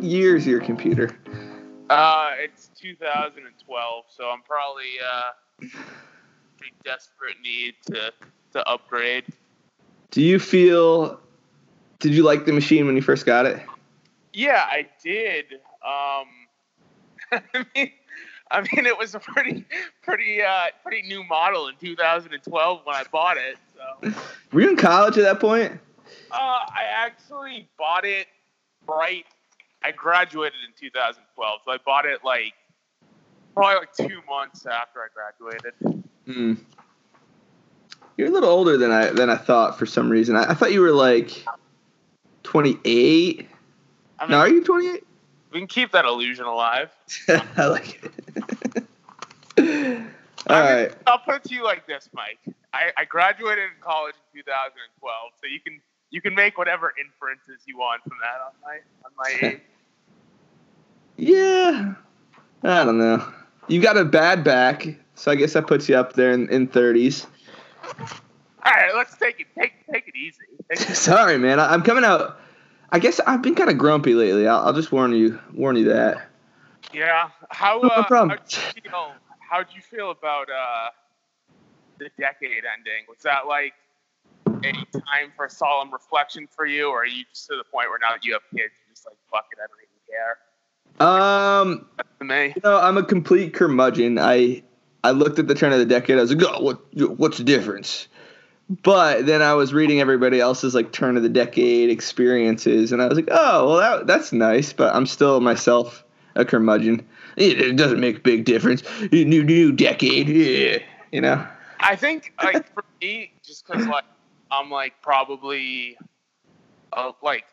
What year is your computer? Uh, it's 2012, so I'm probably uh, pretty desperate need to to upgrade. Do you feel. Did you like the machine when you first got it? Yeah, I did. Um, I mean, I mean, it was a pretty, pretty, uh, pretty new model in 2012 when I bought it. So, Were you in college at that point? uh, I actually bought it right. I graduated in 2012, so I bought it like probably like two months after I graduated. Hmm. You're a little older than I than I thought for some reason. I, I thought you were like 28. I mean, Now, are you 28? we can keep that illusion alive. I like it. All I mean, right. I'll put it to you like this, Mike. I, I graduated in college in 2012, so you can you can make whatever inferences you want from that on my on my age. Yeah. I don't know. You got a bad back, so I guess that puts you up there in, in 30s. All right, let's take it take take it easy. Take it- Sorry, man. I, I'm coming out. I guess I've been kind of grumpy lately. I'll, I'll just warn you warn you that. yeah. How No uh, problem. how'd you feel? How'd you feel about uh, the decade ending? Was that like a time for a solemn reflection for you, or are you just to the point where now that you have kids, you're just like fuck it, I don't even care? Um, me, you know, I'm a complete curmudgeon. I I looked at the turn of the decade. I was like, oh, what what's the difference? But then I was reading everybody else's like turn of the decade experiences, and I was like, oh, well, that, that's nice. But I'm still myself a curmudgeon. It, it doesn't make a big difference. New new decade, yeah, you know. I think like for me, just because like I'm like probably uh, like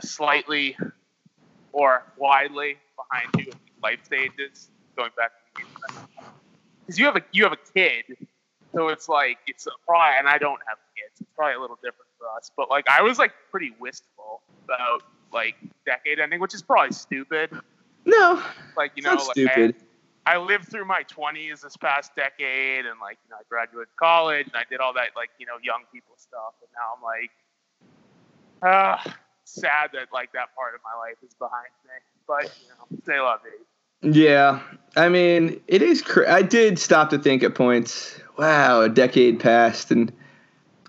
slightly or widely behind you in life stages. Going back because you have a you have a kid, so it's like it's a probably and I don't have kids. It's probably a little different for us. But like I was like pretty wistful about like decade ending, which is probably stupid. No, Like you know, like, stupid. I lived through my 20s this past decade, and like, you know, I graduated college, and I did all that, like, you know, young people stuff. And now I'm like, ah, sad that like that part of my life is behind me. But you know, say love it. Yeah, I mean, it is. Cr- I did stop to think at points. Wow, a decade passed, and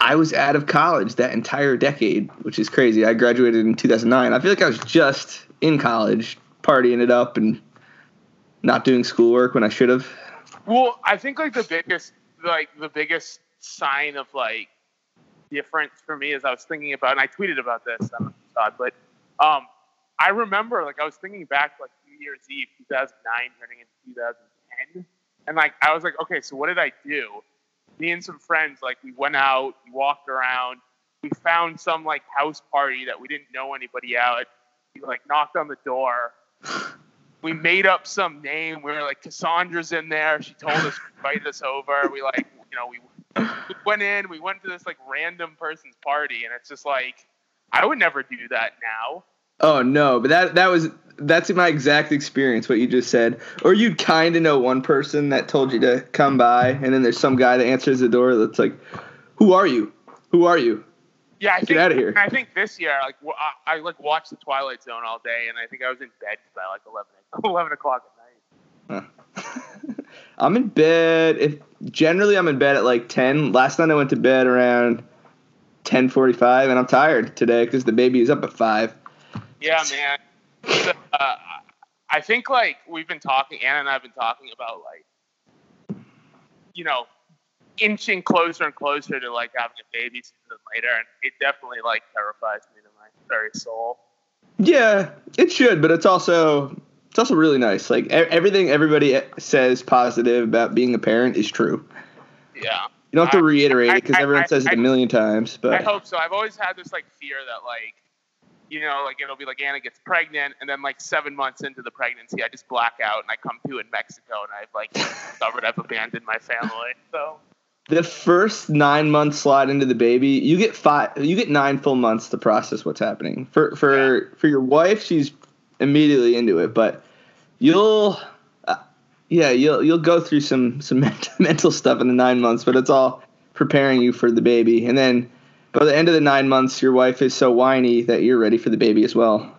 I was out of college that entire decade, which is crazy. I graduated in 2009. I feel like I was just in college, partying it up and not doing schoolwork when I should have. Well, I think like the biggest, like the biggest sign of like difference for me is I was thinking about, and I tweeted about this. I but um, I remember like I was thinking back like New Year's Eve, 2009, turning into 2010, and like I was like, okay, so what did I do? Me and some friends, like we went out, we walked around, we found some like house party that we didn't know anybody out. We like knocked on the door. We made up some name. We were like, Cassandra's in there. She told us, invite us over. We like, you know, we, we went in. We went to this like random person's party, and it's just like, I would never do that now. Oh no, but that that was that's my exact experience. What you just said, or you'd kind of know one person that told you to come by, and then there's some guy that answers the door that's like, "Who are you? Who are you?" Yeah, I Get think, outta here. I think this year, like, I, I like watched the Twilight Zone all day, and I think I was in bed by like 11, 11 o'clock at night. I'm in bed. If generally I'm in bed at like 10. Last night I went to bed around 10:45, and I'm tired today because the baby is up at five. Yeah, man. So, uh, I think like we've been talking, Anna and I have been talking about like, you know, inching closer and closer to like having a baby sooner than later, and it definitely like terrifies me to my very soul. Yeah, it should, but it's also it's also really nice. Like everything everybody says positive about being a parent is true. Yeah. You don't have to I- reiterate it because everyone I- says it a million times. But I hope so. I've always had this like fear that like you know, like it'll be like Anna gets pregnant, and then like seven months into the pregnancy, I just black out and I come to in Mexico, and I've like discovered I've abandoned my family. So The first nine months slide into the baby, you get five, you get nine full months to process what's happening. For for for your wife, she's immediately into it, but you'll, uh, yeah, you'll you'll go through some some mental stuff in the nine months, but it's all preparing you for the baby, and then by the end of the nine months, your wife is so whiny that you're ready for the baby as well.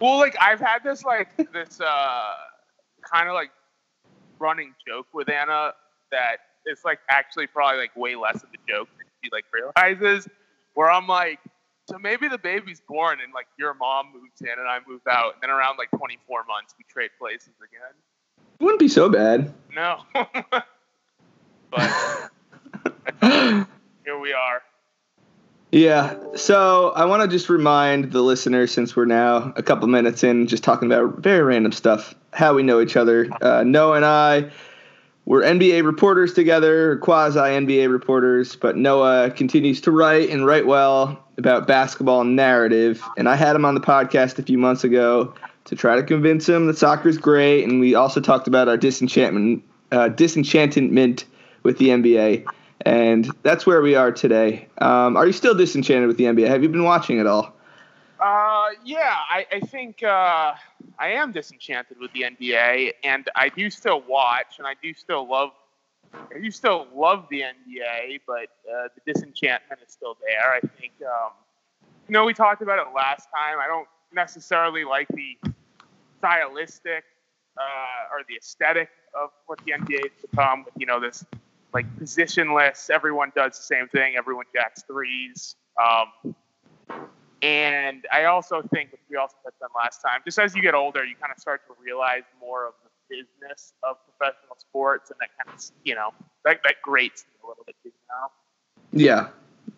Well, like I've had this like this uh kind of like running joke with Anna that it's like actually probably like way less of a joke than she like realizes. Where I'm like, so maybe the baby's born and like your mom moves in and I move out, and then around like 24 months we trade places again. It wouldn't be so bad. No, but here we are. Yeah. So I want to just remind the listeners, since we're now a couple minutes in, just talking about very random stuff, how we know each other. Uh, Noah and I were NBA reporters together, quasi NBA reporters, but Noah continues to write and write well about basketball narrative. And I had him on the podcast a few months ago to try to convince him that soccer's great. And we also talked about our disenchantment, uh, disenchantment with the NBA. And that's where we are today. Um, are you still disenchanted with the NBA? Have you been watching it all? Uh, yeah, I, I think uh, I am disenchanted with the NBA, and I do still watch, and I do still love, I do still love the NBA, but uh, the disenchantment is still there. I think, um, you know, we talked about it last time. I don't necessarily like the stylistic uh, or the aesthetic of what the NBA has become. With you know this like positionless, everyone does the same thing. Everyone jacks threes. Um, and I also think, we also touched on last time, just as you get older, you kind of start to realize more of the business of professional sports, and that kind of, you know, that, that grates a little bit too now. Yeah,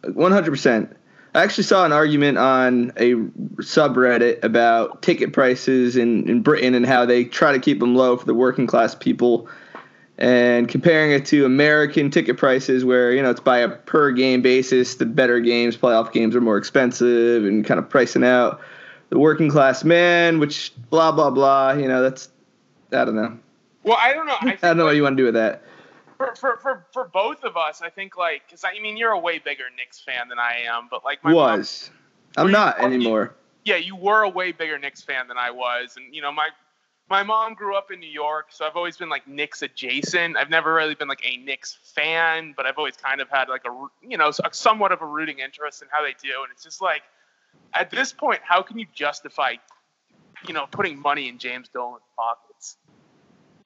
100%. I actually saw an argument on a subreddit about ticket prices in, in Britain and how they try to keep them low for the working class people and comparing it to American ticket prices, where you know it's by a per game basis. The better games, playoff games, are more expensive, and kind of pricing out the working class man. Which blah blah blah. You know, that's I don't know. Well, I don't know. I, I don't know what you want to do with that. For, for, for, for both of us, I think like because I mean you're a way bigger Knicks fan than I am, but like my was Mom, I'm not you, anymore. Yeah, you were a way bigger Knicks fan than I was, and you know my my mom grew up in New York, so I've always been like Knicks adjacent. I've never really been like a Knicks fan, but I've always kind of had like a you know somewhat of a rooting interest in how they do. And it's just like at this point, how can you justify you know putting money in James Dolan's pockets?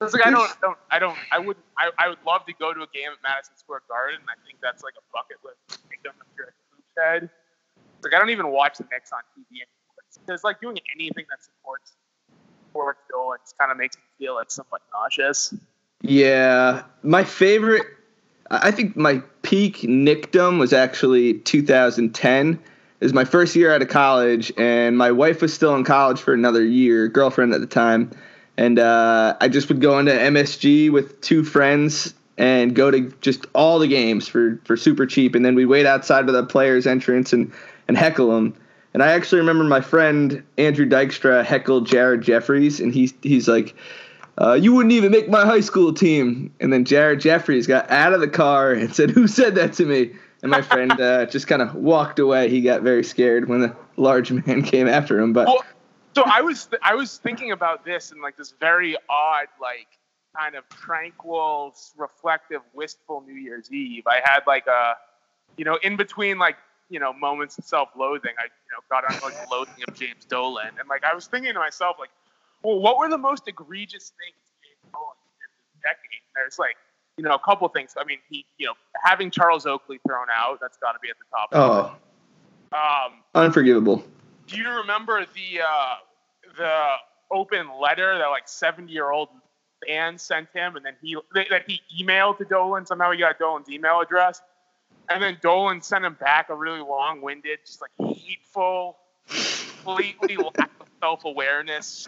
It's like I don't, I don't, I don't, I would, I, I would love to go to a game at Madison Square Garden. I think that's like a bucket list item if you're a head. Like I don't even watch the Knicks on TV anymore. It's like doing anything that supports just kind of makes me feel like somewhat nauseous. Yeah, my favorite. I think my peak nickdom was actually 2010. It was my first year out of college, and my wife was still in college for another year, girlfriend at the time. And uh, I just would go into MSG with two friends and go to just all the games for, for super cheap. And then we'd wait outside of the players' entrance and, and heckle them. And I actually remember my friend Andrew Dykstra heckled Jared Jeffries, and he's he's like, uh, "You wouldn't even make my high school team." And then Jared Jeffries got out of the car and said, "Who said that to me?" And my friend uh, just kind of walked away. He got very scared when the large man came after him. But well, so I was I was thinking about this in like this very odd like kind of tranquil, reflective, wistful New Year's Eve. I had like a, you know, in between like you know moments of self-loathing, I you know got on like loathing of James Dolan, and like I was thinking to myself like, well, what were the most egregious things James Dolan did this decade? And there's like you know a couple things. I mean, he you know having Charles Oakley thrown out, that's got to be at the top. Oh, um, unforgivable. Do you remember the uh, the open letter that like 70 year old fan sent him, and then he that he emailed to Dolan. Somehow he got Dolan's email address, and then Dolan sent him back a really long winded, just like hateful, completely lack of self awareness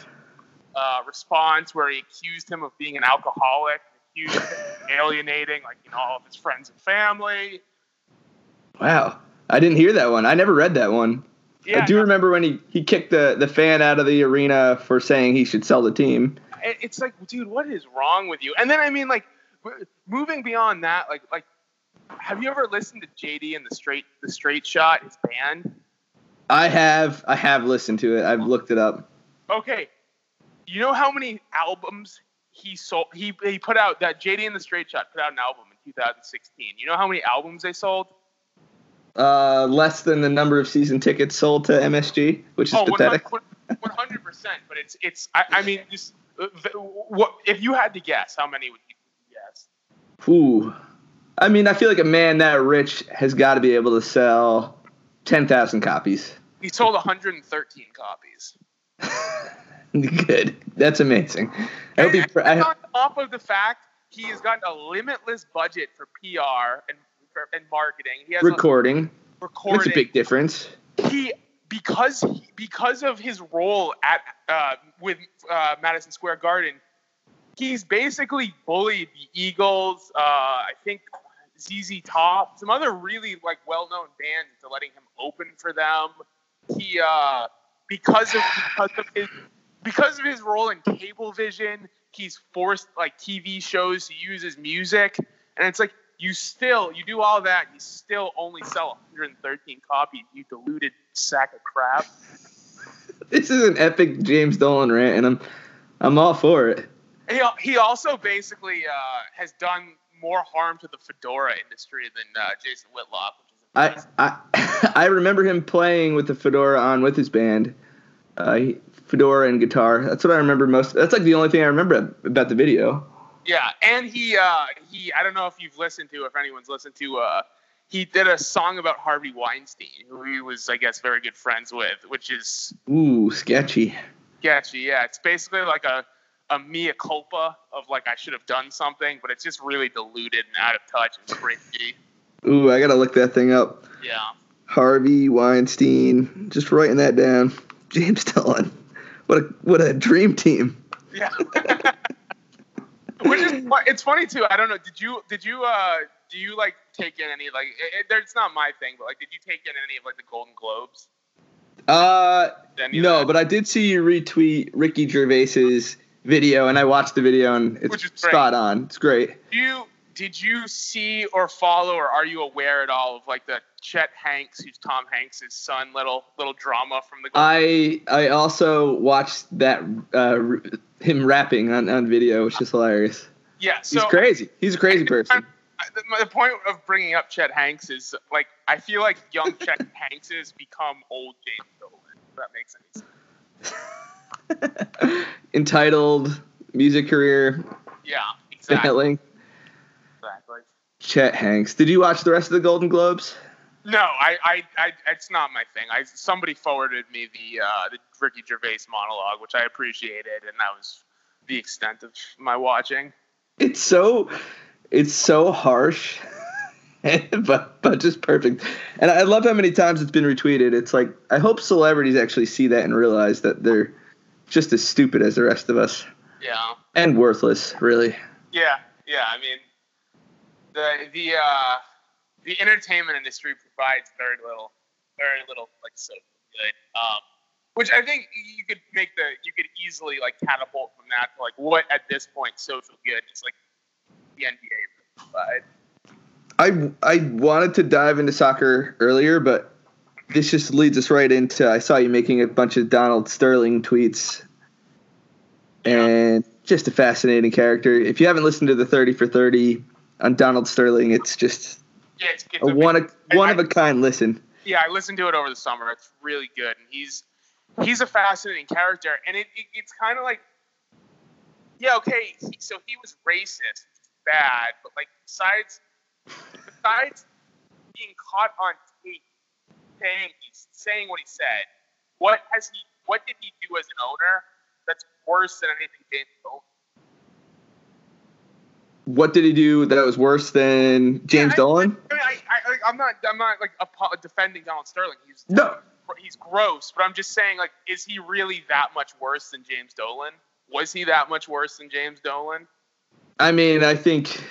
uh, response where he accused him of being an alcoholic, accused him of alienating like you know all of his friends and family. Wow, I didn't hear that one. I never read that one. Yeah, I do no, remember when he, he kicked the, the fan out of the arena for saying he should sell the team. it's like, dude, what is wrong with you? And then I mean, like, moving beyond that, like, like, have you ever listened to JD and the Straight the Straight Shot, his band? I have I have listened to it. I've looked it up. Okay, you know how many albums he sold? He he put out that JD and the Straight Shot put out an album in 2016. You know how many albums they sold? Uh, less than the number of season tickets sold to MSG, which is Oh, pathetic. 100 percent. But it's it's. I, I mean, just uh, what if you had to guess? How many would you guess? Ooh. I mean, I feel like a man that rich has got to be able to sell 10,000 copies. He sold 113 copies. Good. That's amazing. I hope he, And I, on top of the fact he has gotten a limitless budget for PR and for, and marketing. He has recording. a recording. That's a big difference. he because he, because of his role at uh, with uh, Madison Square Garden, he's basically bullied the Eagles. Uh, I think ZZ Top, some other really like well-known bands into letting him open for them. He uh, because of because of his because of his role in Cablevision, he's forced like TV shows to use his music, and it's like you still you do all that, you still only sell 113 copies. You deluded sack of crap. This is an epic James Dolan rant, and I'm I'm all for it. He, he also basically uh, has done more harm to the fedora industry than uh, Jason Whitlock, which is I. I I remember him playing with the fedora on with his band, uh, he- fedora and guitar. That's what I remember most. That's like the only thing I remember about the video. Yeah, and he uh, he I don't know if you've listened to if anyone's listened to uh, he did a song about Harvey Weinstein, who he was I guess very good friends with, which is Ooh, sketchy. sketchy. Yeah, it's basically like a a mea culpa of like I should have done something, but it's just really diluted and out of touch and cringy. Ooh, I gotta look that thing up. Yeah. Harvey Weinstein. Just writing that down. James Dolan. What a what a dream team. Yeah. Which is it's funny too. I don't know. Did you did you uh do you like take in any like it, it, it's not my thing, but like did you take in any of like the Golden Globes? Uh, no, but I did see you retweet Ricky Gervais's video, and I watched the video, and it's spot on. It's great. Do you did you see or follow or are you aware at all of like the Chet Hanks, who's Tom Hanks' son, little little drama from the I I also watched that uh, him rapping on, on video, which is hilarious. yeah. He's crazy. He's a crazy person. The, point of bringing up Chet Hanks is like I feel like young Chet Hanks Hankses become old James Dolan. If that makes any sense. Entitled music career Yeah. Exactly. Exactly. Chet Hanks. Did you watch the rest of the Golden Globes? No, I, I, I, it's not my thing. I somebody forwarded me the uh, the Ricky Gervais monologue, which I appreciated, and that was the extent of my watching. It's so it's so harsh. but but just perfect. And I love how many times it's been retweeted. It's like I hope celebrities actually see that and realize that they're just as stupid as the rest of us Yeah, and worthless, really. yeah, yeah. I mean, the the uh, the entertainment industry provides very little, very little like so good. Um, which I think you could make the you could easily like catapult from that to like what at this point social good is like the NBA provide. I I wanted to dive into soccer earlier, but this just leads us right into I saw you making a bunch of Donald Sterling tweets. Yeah. And just a fascinating character. If you haven't listened to the 30 for 30 on Donald Sterling, it's just Yeah, it's, it's a a one big- one I- of a kind listen. yeah, I listened to it over the summer. It's really good, and he's he's a fascinating character, and it, it it's kind of like yeah, okay, he, so he was racist, bad, but like besides besides being caught on tape saying saying what he said, what has he what did he do as an owner that's worse than anything James Dolan? What did he do that was worse than James I- Dolan? I mean, I, I'm not, I'm not like defending Donald Sterling. He's No. he's gross, but I'm just saying, like, is he really that much worse than James Dolan? Was he that much worse than James Dolan? I mean, I think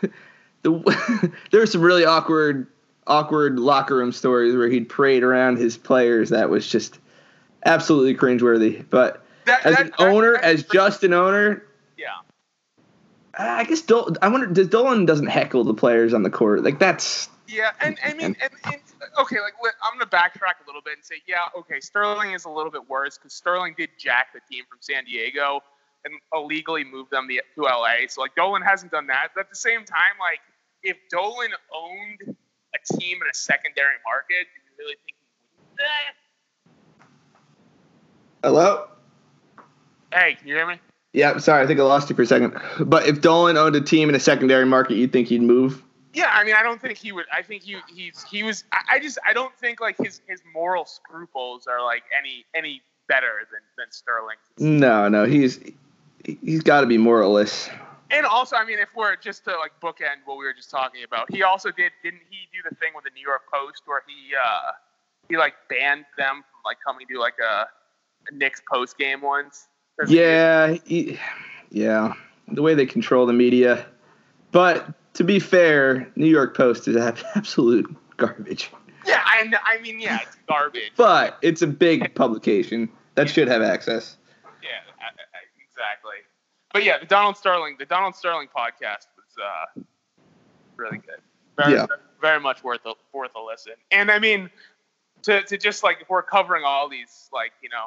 the, there were some really awkward awkward locker room stories where he'd parade around his players that was just absolutely cringeworthy. But That, as that- an that- owner, as just an owner, yeah. I guess Dol- I wonder does Dolan doesn't heckle the players on the court like that's Yeah, and I mean, and, and okay, like I'm gonna backtrack a little bit and say, yeah, okay, Sterling is a little bit worse because Sterling did jack the team from San Diego and illegally move them to LA. So like Dolan hasn't done that, but at the same time, like if Dolan owned a team in a secondary market, do you really think he would that? hello. Hey, can you hear me? Yeah, sorry, I think I lost you for a second. But if Dolan owned a team in a secondary market, you'd think he'd move. Yeah, I mean, I don't think he would. I think he he's he was. I just I don't think like his his moral scruples are like any any better than than Sterling. No, no, he's he's got to be moralist. And also, I mean, if we're just to like bookend what we were just talking about, he also did didn't he do the thing with the New York Post where he uh he like banned them from like coming to like a, a Knicks post game once. Yeah, he, yeah, the way they control the media. But to be fair, New York Post is absolute garbage. yeah, I I mean, yeah, it's garbage. But it's a big publication that should have access. yeah, I, I, exactly. But yeah, the Donald Sterling, the Donald Sterling podcast was uh really good. Very, Yeah. very much worth a worth a listen. And I mean, to to just like if we're covering all these like you know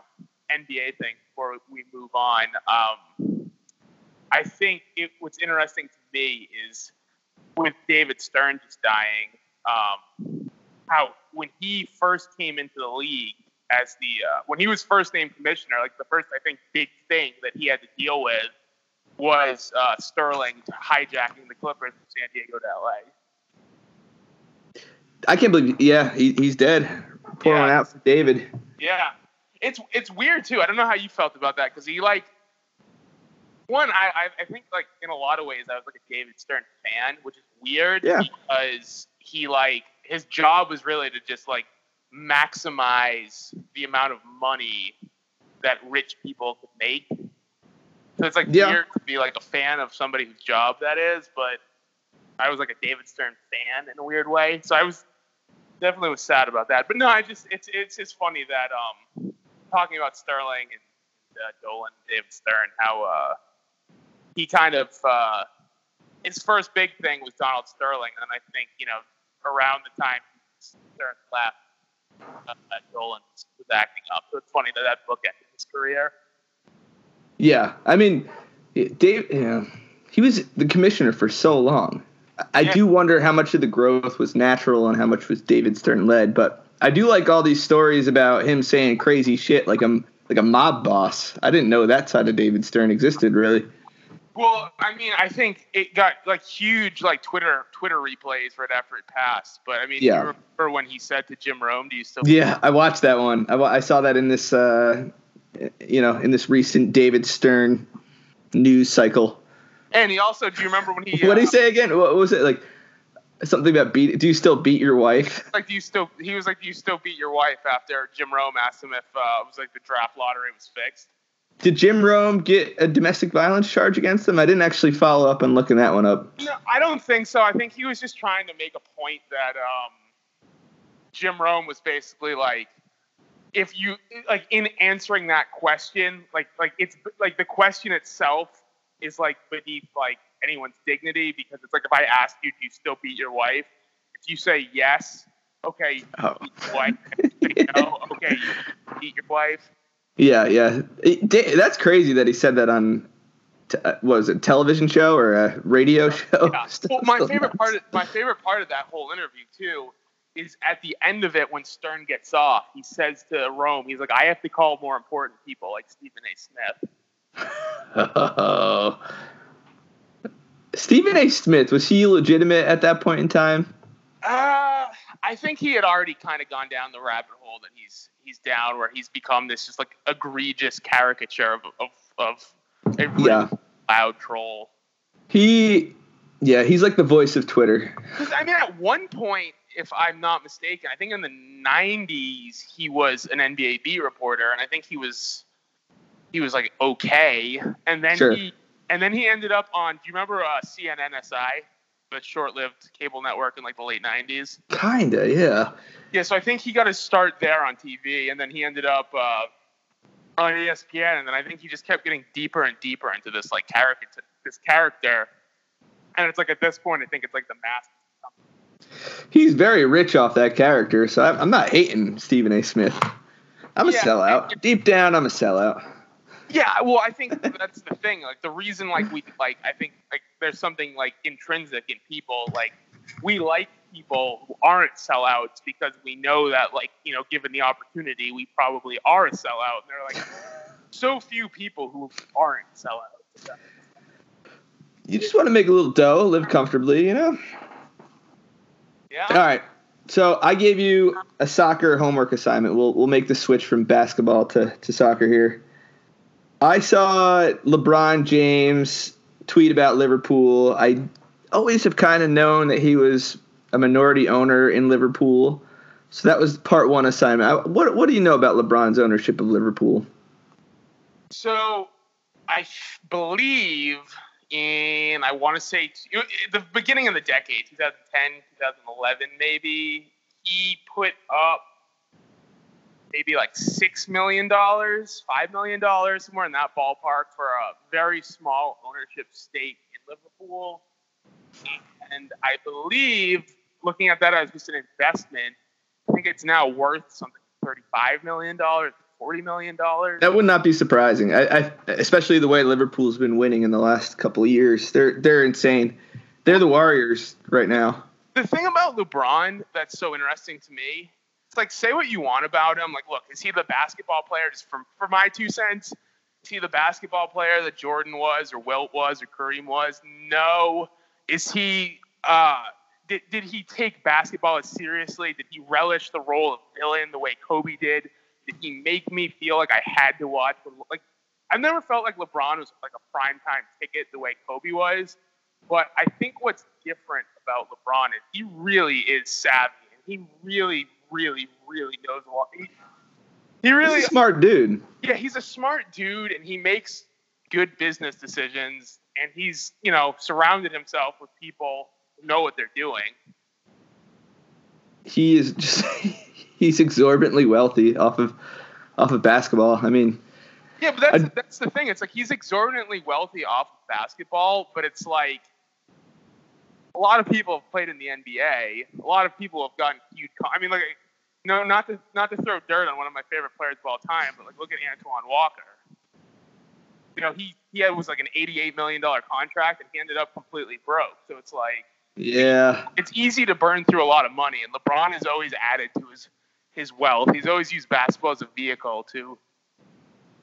NBA things before we move on, um, I think it, what's interesting to me is with David Stern just dying, um, how when he first came into the league as the uh, when he was first named commissioner, like the first I think big thing that he had to deal with was uh, Sterling hijacking the Clippers from San Diego to LA. I can't believe. Yeah, he, he's dead. Pour Yeah. one out for David. Yeah, it's it's weird too. I don't know how you felt about that because he like one. I, I I think like in a lot of ways I was like a David Stern fan, which is weird Yeah. because he like his job was really to just like maximize the amount of money that rich people could make. So it's like Yeah. weird to be like a fan of somebody whose job that is, but I was like a David Stern fan in a weird way. So I was definitely was sad about that. But no, I just it's it's just funny that um talking about Sterling and uh, Dolan, David Stern, how uh he kind of uh his first big thing was Donald Sterling, and I think you know around the time Stern left, uh, Dolan was acting up. So it's funny that that book ended his career. Yeah, I mean, Dave. Yeah, he was the commissioner for so long. I- Yeah. do wonder how much of the growth was natural and how much was David Stern led. But I do like all these stories about him saying crazy shit like a like a mob boss. I didn't know that side of David Stern existed really. Well, I mean, I think it got like huge like Twitter Twitter replays right after it passed. But I mean, Yeah. you remember when he said to Jim Rome, "Do you still?" Yeah, I watched that one. I, I saw that in this, uh, you know, in this recent David Stern news cycle. And he also, do you remember when he? What did he uh, say again? What was it like? Something about beat. Do you still beat your wife? Like, do you still? He was like, "Do you still beat your wife?" After Jim Rome asked him if uh, it was like the draft lottery was fixed. Did Jim Rome get a domestic violence charge against him? I didn't actually follow up on looking that one up. No, I don't think so. I think he was just trying to make a point that um, Jim Rome was basically like, if you like in answering that question, like like it's like the question itself is like beneath like anyone's dignity because it's like if I ask you, do you still beat your wife? If you say yes, okay, you Oh. beat your wife. If you say no, okay, you beat your wife. Yeah, yeah. It- that's crazy that he said that on. T- uh, what was it television show or a radio show? Yeah. Well, my favorite part, of, my favorite part of that whole interview too, is at the end of it when Stern gets off, he says to Rome, he's like, "I have to call more important people like Stephen A. Smith." Oh. Stephen A. Smith was he legitimate at that point in time? Uh, I think he had already kind of gone down the rabbit hole that he's he's down, where he's become this just like egregious caricature of of, of a really Yeah. loud troll. He, yeah, he's like the voice of Twitter. Because I mean, at one point, if I'm not mistaken, I think in the '90s he was an NBA beat reporter, and I think he was he was like okay, and then Sure. he and then he ended up on. Do you remember uh, CNNSI? the short-lived cable network in like the late '90s. Kinda, yeah. Yeah, so I think he got his start there on TV, and then he ended up uh, on ESPN, and then I think he just kept getting deeper and deeper into this like character, this character, and it's like at this point, I think it's like the mask. He's very rich off that character, so I'm I'm not hating Stephen A. Smith. I'm a Yeah. sellout. Deep down, I'm a sellout. Yeah, well, I think that's the thing. Like the reason, like we like, I think like there's something like intrinsic in people. Like we like people who aren't sellouts because we know that, like you know, given the opportunity, we probably are a sellout. And there are like so few people who aren't sellouts. You just want to make a little dough, live comfortably, you know? Yeah. All right. So I gave you a soccer homework assignment. We'll we'll make the switch from basketball to, to soccer here. I saw LeBron James tweet about Liverpool. I always have kind of known that he was a minority owner in Liverpool. So that was part one assignment. I, what what do you know about LeBron's ownership of Liverpool? So I believe in I want to say the beginning of the decade, 2010, 2011, maybe he put up maybe like six million dollars, five million dollars, somewhere in that ballpark for a very small ownership stake in Liverpool. And I believe, looking at that as just an investment, I think it's now worth something thirty-five million dollars, forty million dollars. That would not be surprising. I, I especially the way Liverpool's been winning in the last couple of years. They're they're insane. They're the Warriors right now. the thing about LeBron that's so interesting to me, it's like say what you want about him. Like, look, is he the basketball player? Just from for my two cents, is he the basketball player that Jordan was, or Wilt was, or Kareem was? No. Is he? Uh, did did he take basketball as seriously? Did he relish the role of villain the way Kobe did? Did he make me feel like I had to watch? Like, I've never felt like LeBron was like a prime time ticket the way Kobe was. But I think what's different about LeBron is he really is savvy and he really, really, really knows a lot. He, he really, He's a smart dude. yeah, he's a smart dude and he makes good business decisions and he's, you know, surrounded himself with people who know what they're doing. He is just he's exorbitantly wealthy off of off of basketball. I mean, Yeah, but that's I- that's the thing. It's like he's exorbitantly wealthy off of basketball, but it's like a lot of people have played in the NBA. A lot of people have gotten huge. Con- I mean, like, no, not to not to throw dirt on one of my favorite players of all time, but like, look at Antoine Walker. You know, he he had was like an eighty-eight million dollar contract, and he ended up completely broke. So it's like yeah, it's easy to burn through a lot of money, and LeBron has always added to his his wealth. He's always used basketball as a vehicle to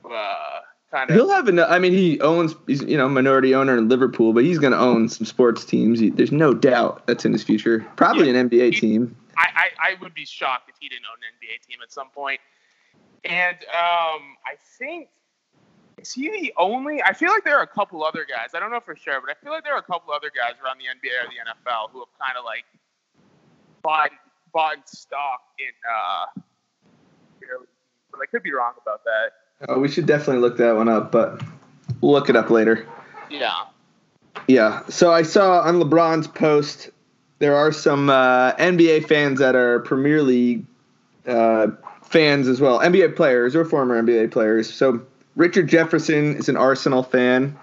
uh, kind of he'll have enough. I mean, he owns he's you know minority owner in Liverpool, but he's going to own some sports teams. He, there's no doubt that's in his future. Probably an NBA He- team. I, I, I would be shocked if he didn't own an NBA team at some point. And um, I think is he the only? I feel like there are a couple other guys. I don't know for sure, but I feel like there are a couple other guys around the NBA or the NFL who have kind of like bought bought stock in. Uh, but I could be wrong about that. Oh, we should definitely look that one up, but we'll look it up later. Yeah. Yeah. So I saw on LeBron's post there are some uh, NBA fans that are Premier League uh, fans as well, NBA players or former NBA players. So Richard Jefferson is an Arsenal fan.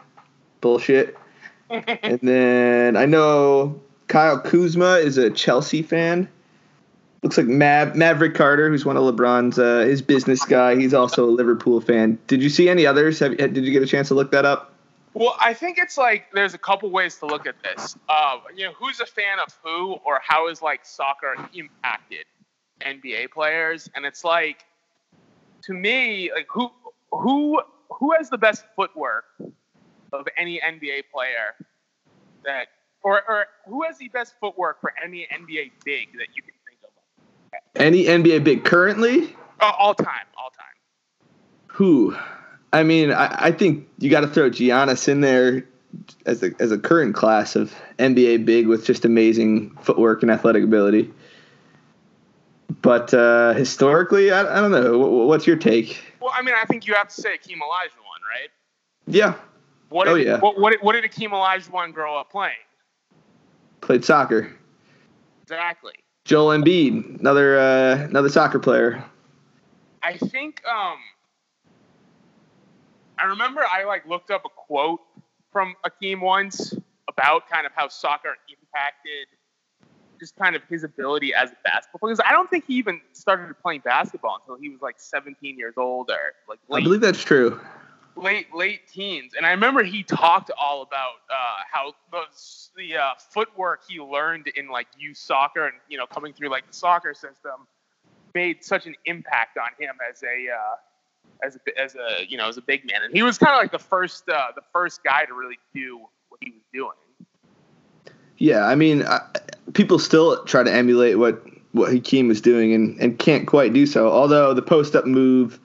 Bullshit. and then I know Kyle Kuzma is a Chelsea fan. Looks like Mav- Maverick Carter, who's one of LeBron's uh, his business guy. He's also a Liverpool fan. Did you see any others? Have, did you get a chance to look that up? Well, I think it's like there's a couple ways to look at this. Uh, you know, who's a fan of who, or how is like soccer impacted NBA players? And it's like, to me, like who who who has the best footwork of any NBA player that, or or who has the best footwork for any NBA big that you can? Any NBA big currently? Uh, all time, all time. Who? I mean, I, I think you got to throw Giannis in there as a as a current class of NBA big with just amazing footwork and athletic ability. But uh, historically, I, I don't know. Wh- What's your take? Well, I mean, I think you have to say Hakeem Olajuwon, right? Yeah, What Oh, did, yeah. what, what, did- what did Hakeem Olajuwon grow up playing? Played soccer. Exactly. Joel Embiid, another uh, another soccer player. I think um I remember I like looked up a quote from Hakeem once about kind of how soccer impacted just kind of his ability as a basketball player. Because I don't think he even started playing basketball until he was like 17 years old or like I believe that's true. Late late teens. And I remember he talked all about uh, how the the uh, footwork he learned in like youth soccer and you know coming through like the soccer system made such an impact on him as a uh, as a as a you know as a big man. And he was kind of like the first uh, the first guy to really do what he was doing. Yeah, I mean, I, people still try to emulate what what Hakeem was doing and, and can't quite do so. Although the post up move,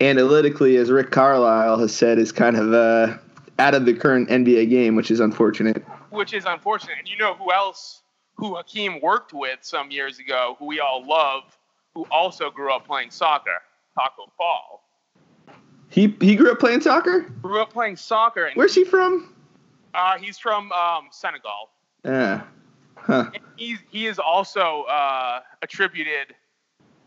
analytically, as Rick Carlisle has said, is kind of uh, out of the current NBA game, which is unfortunate. which is unfortunate. And you know who else who Hakeem worked with some years ago, who we all love, who also grew up playing soccer, Tacko Fall. He he grew up playing soccer. Grew up playing soccer, and Where's he from? uh, he's from um, Senegal. Yeah. Huh. He's, he is also uh, attributed,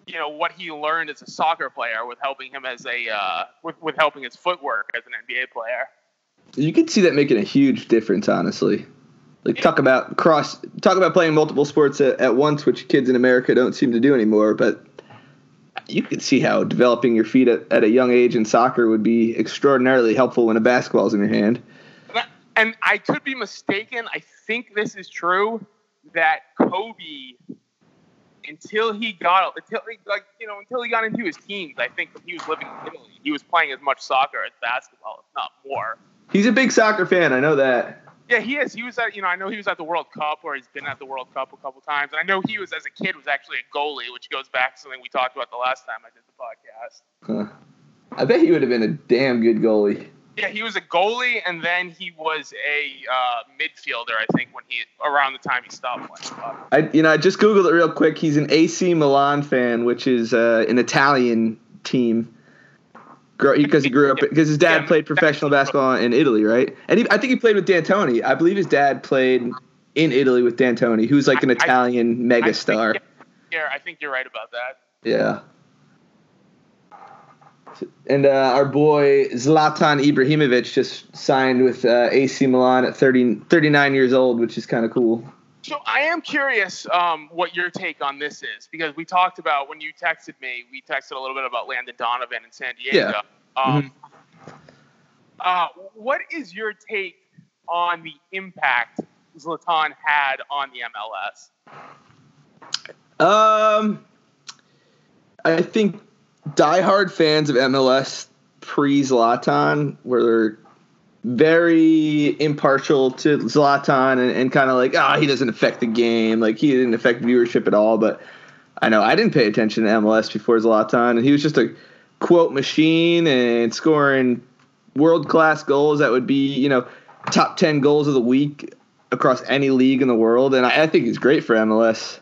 you know, what he learned as a soccer player with helping him as a uh, with, with helping his footwork as an NBA player. You could see that making a huge difference, honestly. Like talk about cross, talk about playing multiple sports at, at once, which kids in America don't seem to do anymore. But you could see how developing your feet at, at a young age in soccer would be extraordinarily helpful when a basketball's in your hand. And I could be mistaken. I think this is true that Kobe, until he got until he, like you know until he got into his teens, I think when he was living in Italy, he was playing as much soccer as basketball, if not more. He's a big soccer fan. I know that. Yeah, he is. He was at you know I know he was at the World Cup or he's been at the World Cup a couple times, and I know he was as a kid was actually a goalie, which goes back to something we talked about the last time I did the podcast. Huh. I bet he would have been a damn good goalie. Yeah, he was a goalie, and then he was a uh, midfielder. I think when he around the time he stopped playing. I you know I just googled it real quick. He's an AC Milan fan, which is uh, an Italian team. Because he grew up because his dad Yeah, played professional basketball in Italy, right? And he, I think he played with D'Antoni. I believe his dad played in Italy with D'Antoni, who's like an I- I- Italian I think- megastar. Yeah, I think you're right about that. Yeah. And uh, our boy Zlatan Ibrahimovic just signed with uh, AC Milan at 30, 39 years old, which is kind of cool. So I am curious um, what your take on this is because we talked about when you texted me, we texted a little bit about Landon Donovan in San Diego. Um, uh, what is your take on the impact Zlatan had on the MLS? Um, I think diehard fans of MLS pre Zlatan were very impartial to Zlatan and, and kind of like, ah, he doesn't affect the game. Like he didn't affect viewership at all. But I know I didn't pay attention to MLS before Zlatan, and he was just a quote machine and scoring world class goals that would be, you know, top ten goals of the week across any league in the world. And I, I think he's great for MLS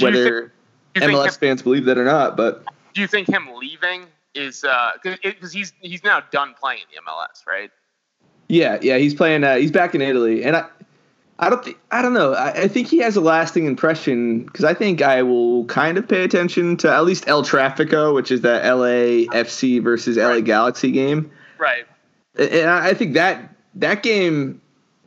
whether MLS fans believe that or not. But do you think him leaving is because he's he's now done playing in the MLS, right? yeah, yeah, he's playing. Uh, he's back in Italy, and I, I don't think I don't know. I, I think he has a lasting impression because I think I will kind of pay attention to at least El Trafico, which is that LA FC versus LA Right. Galaxy game, Right. and I I think that that game.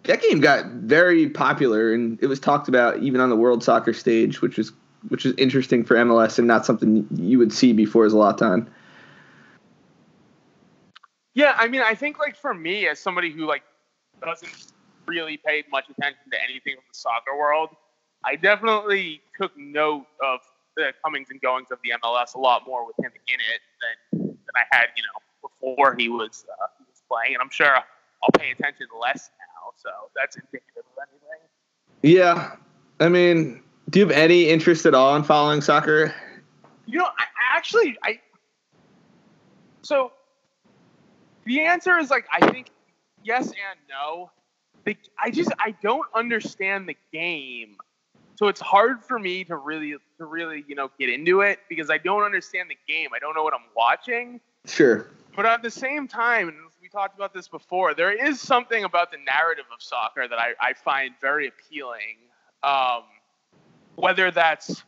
That game got very popular, and it was talked about even on the World Soccer stage, which was which is interesting for MLS and not something you would see before Zlatan. Yeah, I mean, I think like for me, as somebody who like doesn't really pay much attention to anything from the soccer world, I definitely took note of the comings and goings of the MLS a lot more with him in it than than I had, you know, before he was uh, he was playing. And I'm sure I'll pay attention less now, so that's indicative of anything. Yeah, I mean, do you have any interest at all in following soccer? You know, I, actually, I. So, the answer is like I think yes and no. The, I just I don't understand the game, so it's hard for me to really to really you know get into it because I don't understand the game. I don't know what I'm watching. Sure. But at the same time, and we talked about this before. There is something about the narrative of soccer that I, I find very appealing. Um, whether that's,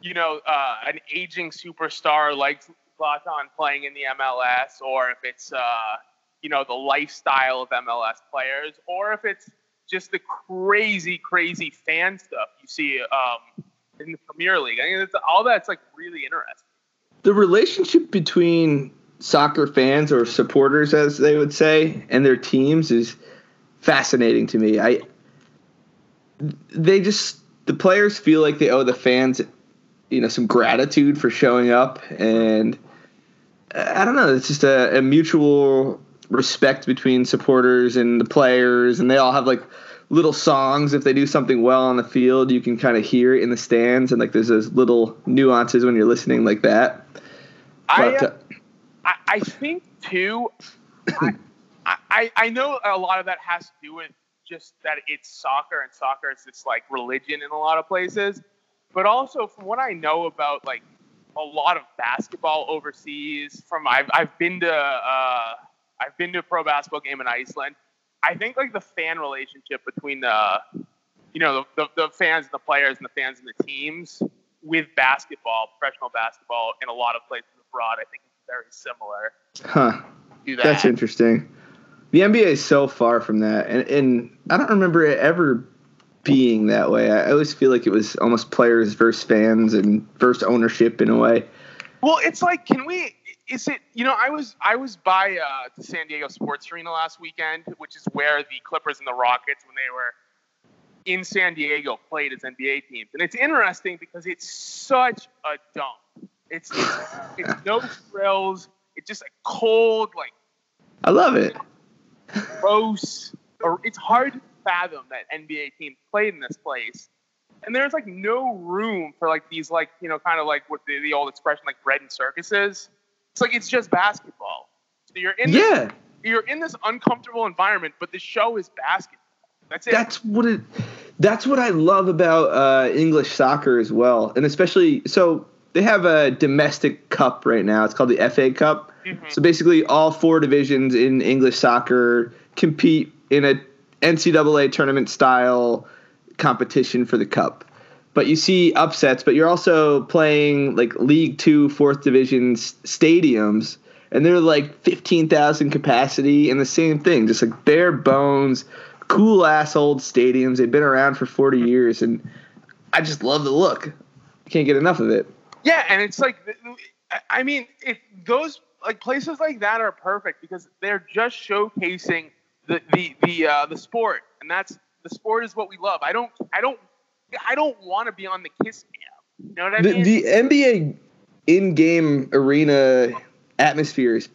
you know, uh, an aging superstar like Zlatan playing in the MLS, or if it's, uh, you know, the lifestyle of MLS players, or if it's just the crazy, crazy fan stuff you see um, in the Premier League. I mean, it's, all that's like really interesting. The relationship between soccer fans or supporters, as they would say, and their teams is fascinating to me. I they just the players feel like they owe the fans, you know, some gratitude for showing up, and I don't know. It's just a, a mutual respect between supporters and the players, and they all have like little songs if they do something well on the field you can kind of hear it in the stands and like there's those little nuances when you're listening like that I, But, uh, uh, I, I think too. I, I I know a lot of that has to do with just that it's soccer and soccer is this like religion in a lot of places, but also from what I know about like a lot of basketball overseas. From I've I've been to uh, I've been to a pro basketball game in Iceland. I think like the fan relationship between the you know the, the, the fans and the players and the fans and the teams with basketball, professional basketball in a lot of places abroad, I think it's very similar huh that. that's interesting the nba is so far from that and, and i don't remember it ever being that way i always feel like it was almost players versus fans and versus ownership in a way Well, it's like, can we? Is it? You know, I was I was by uh, the San Diego Sports Arena last weekend, which is where the Clippers and the Rockets, when they were in San Diego, played as NBA teams, and it's interesting because it's such a dump. It's it's, it's no frills. It's just a cold, like i love it gross, or it's hard to fathom that NBA teams played in this place. And there's like no room for like these like you know kind of like what the, the old expression like bread and circuses. It's like it's just basketball. So you're in this, yeah you're in this uncomfortable environment, but the show is basketball. That's it. That's what it. That's what I love about uh, English soccer as well, and especially so they have a domestic cup right now. It's called the FA Cup. Mhm. So basically, all four divisions in English soccer compete in a NCAA tournament style competition for the cup. But you see upsets, but you're also playing like League Two, fourth division stadiums, and they're like fifteen thousand capacity, and the same thing, just like bare bones, cool ass old stadiums. They've been around for forty years, and I just love the look. Can't get enough of it. Yeah, and it's like, I- mean, if those like places like that are perfect because they're just showcasing the the the uh, the sport, and that's the sport is what we love. I don't I don't I don't want to be on the kiss cam. You know what I the, mean? the NBA in-game arena atmosphere is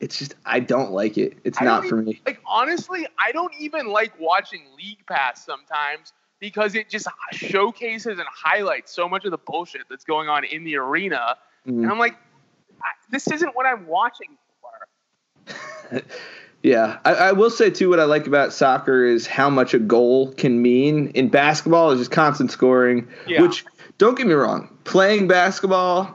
it's just I don't like it. It's I not for me. like honestly, I don't even like watching League Pass sometimes because it just showcases and highlights so much of the bullshit that's going on in the arena, Mm. and I'm like, this isn't what I'm watching for. Yeah, I, I will say too. What I like about soccer is how much a goal can mean. In basketball, it's just constant scoring. Yeah. Which don't get me wrong, playing basketball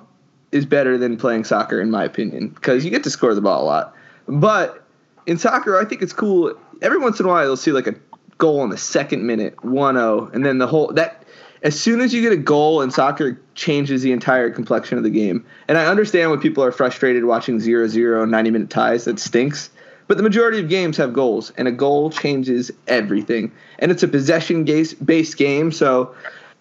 is better than playing soccer in my opinion because you get to score the ball a lot. But in soccer, I think it's cool. Every once in a while, you'll see like a goal in the second minute, 1-0, and then the whole that. As soon as you get a goal in soccer, changes the entire complexion of the game. And I understand when people are frustrated watching 0-0 90 minute ties. That stinks. But the majority of games have goals, and a goal changes everything. And it's a possession based game, so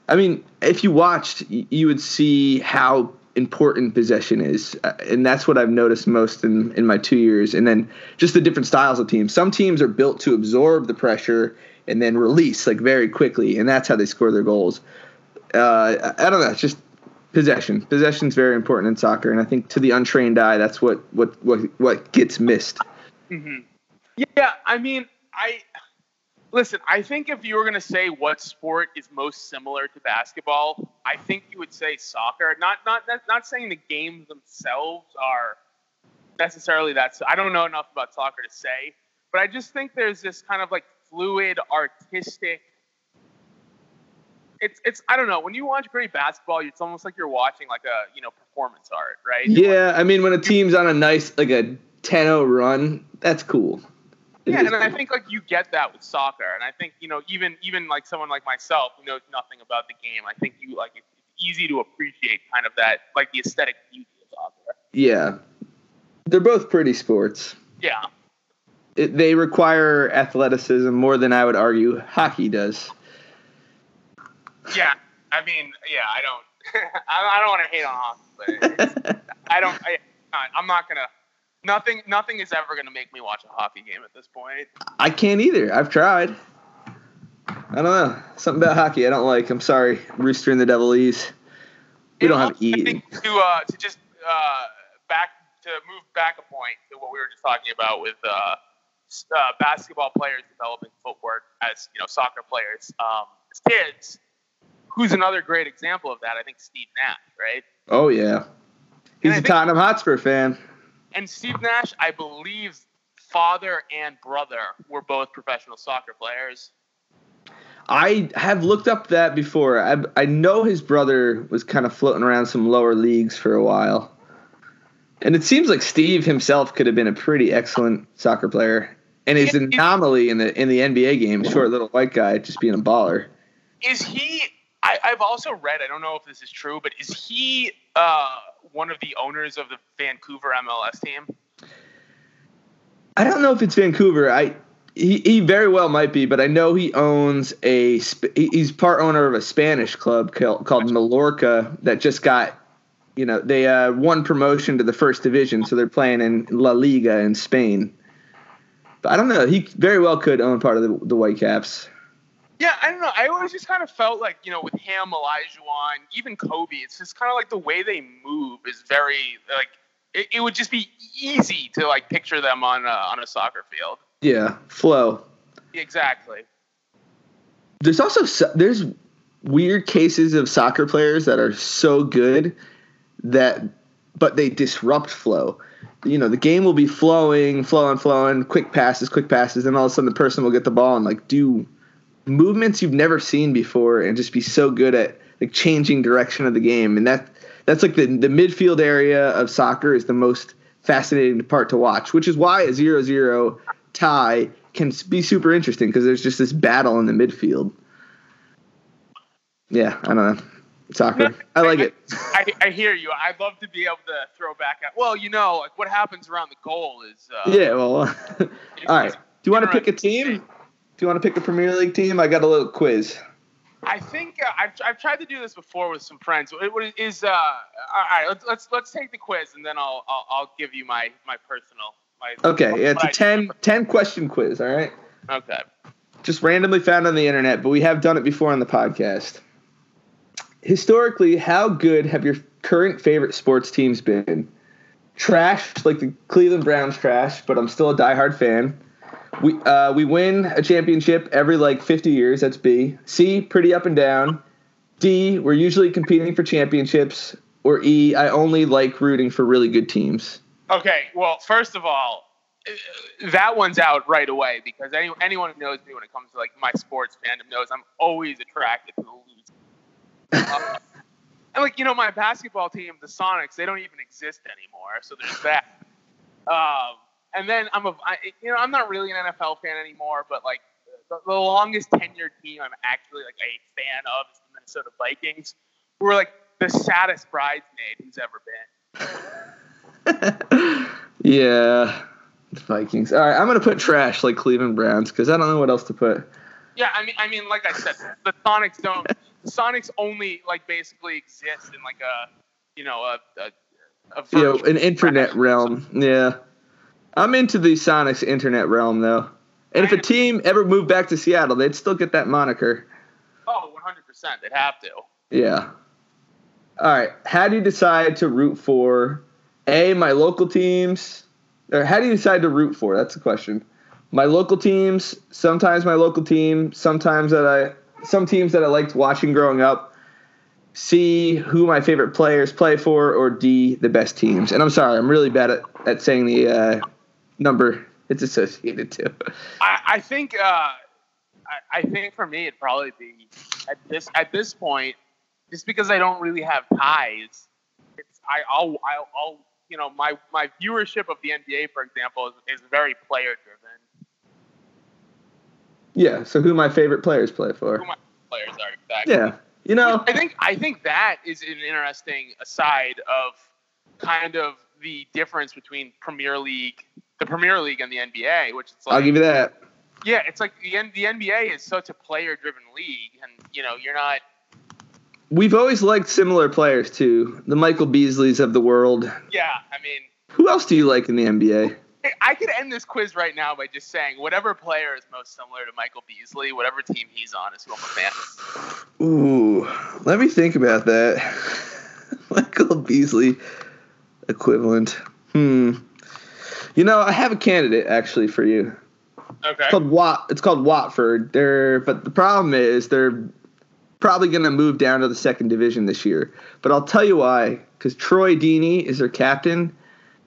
I mean, if you watched, you would see how important possession is, Uh, and that's what I've noticed most in in my two years. And then just the different styles of teams. Some teams are built to absorb the pressure and then release like very quickly, and that's how they score their goals. Uh, I don't know. It's just possession. Possession is very important in soccer, and I think to the untrained eye, that's what what what what gets missed. hmm Yeah, I mean, I listen. I think if you were gonna say what sport is most similar to basketball, I think you would say soccer. Not not not, saying the games themselves are necessarily that. I don't know enough about soccer to say, but I just think there's this kind of like fluid, artistic. It's it's I don't know. When you watch great basketball, it's almost like you're watching like a you know performance art, right? Yeah, I mean when a team's on a nice like a 10-0 run, that's cool. Yeah, and I think like you get that with soccer, and I think you know even even like someone like myself who knows nothing about the game, I think you like it's easy to appreciate kind of that like the aesthetic beauty of soccer. yeah, they're both pretty sports. Yeah, It, they require athleticism more than I would argue hockey does. yeah. I mean, yeah, I don't, I, I don't want to hate on hockey, but I don't, I, I'm not gonna. Nothing, nothing is ever gonna make me watch a hockey game at this point. I can't either. I've tried. I don't know. Something about hockey I don't like. I'm sorry, Rooster and the Devil E's. We don't have also, I E. think to uh, to just uh, back to move back a point to what we were just talking about with uh, uh, basketball players developing footwork as you know soccer players um, as kids. Who's another great example of that? I think Steve Nash, right? Oh yeah. He's a think- Tottenham Hotspur fan. And Steve Nash, I believe, father and brother were both professional soccer players. I have looked up that before. I I know his brother was kind of floating around some lower leagues for a while. And it seems like Steve himself could have been a pretty excellent soccer player. And is an anomaly in the in the NBA game, short little white guy just being a baller. Is he? I, I've also read. I don't know if this is true, but is he uh, one of the owners of the Vancouver MLS team? I don't know if it's Vancouver. I he, he very well might be, but I know he owns a. He's part owner of a Spanish club called, called Mallorca that just got, you know, they uh, won promotion to the first division, so they're playing in La Liga in Spain. But I don't know. He very well could own part of the, the Whitecaps. Yeah, I don't know. I always just kind of felt like you know with him, Olajuwon, even Kobe. It's just kind of like the way they move is very like it, it would just be easy to like picture them on a, on a soccer field. Yeah, flow. Exactly. There's also so- there's weird cases of soccer players that are so good that but they disrupt flow. You know, the game will be flowing, flowing, flowing, quick passes, quick passes, and all of a sudden the person will get the ball and like do movements you've never seen before and just be so good at like changing direction of the game. And that that's like the the midfield area of soccer is the most fascinating part to watch, which is why a 0-0 tie can be super interesting because there's just this battle in the midfield. Yeah, I don't know. Soccer. I like it. I, I hear you. I'd love to be able to throw back at. Well, you know, like what happens around the goal is. Uh, Yeah, well, all right. Do you want to pick a team? Do you want to pick a Premier League team? I got a little quiz. I think uh, I've, I've tried to do this before with some friends. It, is uh, all right? Let's, let's let's take the quiz and then I'll I'll, I'll give you my my personal my. Okay, yeah, it's a a I- 10, 10 question quiz, all right? Okay. Just randomly found on the internet, but we have done it before on the podcast. Historically, how good have your current favorite sports teams been? Trash, like the Cleveland Browns trash, but I'm still a diehard fan. We uh, we win a championship every like 50 years. That's B. C, pretty up and down. D, we're usually competing for championships. Or E, I only like rooting for really good teams. Okay. Well, first of all, uh, that one's out right away because any, anyone who knows me when it comes to like my sports fandom knows I'm always attracted to the losers. Uh, and like you know, my basketball team, the Sonics, they don't even exist anymore. So there's that. Um, and then I'm a, I, you know, I'm not really an NFL fan anymore, but like the, the longest tenured team I'm actually like a fan of is the Minnesota Vikings, who are like the saddest bridesmaid who's ever been. yeah, the Vikings. All right, I'm gonna put trash like Cleveland Browns because I don't know what else to put. Yeah, I mean, I mean, like I said, the Sonics don't. The Sonics only like basically exist in like a, you know, a, a, a You know, an internet realm. Yeah, I'm into the Sonics internet realm though. And if a team ever moved back to Seattle, they'd still get that moniker. Oh, 100 percent. They'd have to. Yeah. All right. How do you decide to root for a my local teams, or how do you decide to root for? That's the question. My local teams. Sometimes my local team. Sometimes that I some teams that I liked watching growing up. C who my favorite players play for, or D the best teams. And I'm sorry, I'm really bad at, at saying the uh, number it's associated to. I, I think. Uh, I, I think for me, it'd probably be at this at this point, just because I don't really have ties. It's I, I'll, I'll I'll you know, my my viewership of the NBA, for example, is, is very player driven. Yeah. So who my favorite players play for? Who my players are exactly. Yeah. You know. I think I think that is an interesting aside of kind of the difference between Premier League, the Premier League, and the NBA, which it's like I'll give you that. yeah, it's like the N- the NBA is such a player driven league, and you know you're not We've always liked similar players too. The Michael Beasleys of the world. yeah. I mean, Who else do you like in the NBA? I could end this quiz right now by just saying whatever player is most similar to Michael Beasley, whatever team he's on is who I'm a fan of. Ooh, let me think about that. Michael Beasley equivalent. Hmm. You know, I have a candidate actually for you. Okay. It's called Wat. It's called Watford. They're but the problem is they're probably going to move down to the second division this year. But I'll tell you why. Because Troy Deeney is their captain.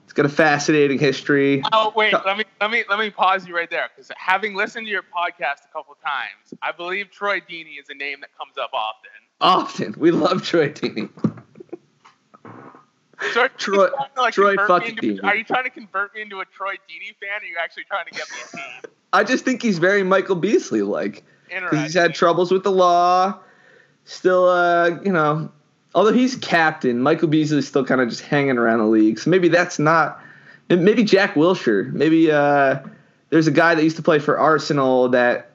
It's got a fascinating history. Oh wait, let me let me let me pause you right there because having listened to your podcast a couple times, I believe Troy Deeney is a name that comes up often. Often, we love Troy Deeney. So are you Troy- like, Troy fucking into- Deeney. Are you trying to convert me into a Troy Deeney fan? Or are you actually trying to get me a team? I just think he's very Michael Beasley like. Interesting. because he's had troubles with the law. Still, uh, you know, although he's captain, Michael Beasley's still kind of just hanging around the league. So maybe that's not. Maybe Jack Wilshere. Maybe uh, there's a guy that used to play for Arsenal that,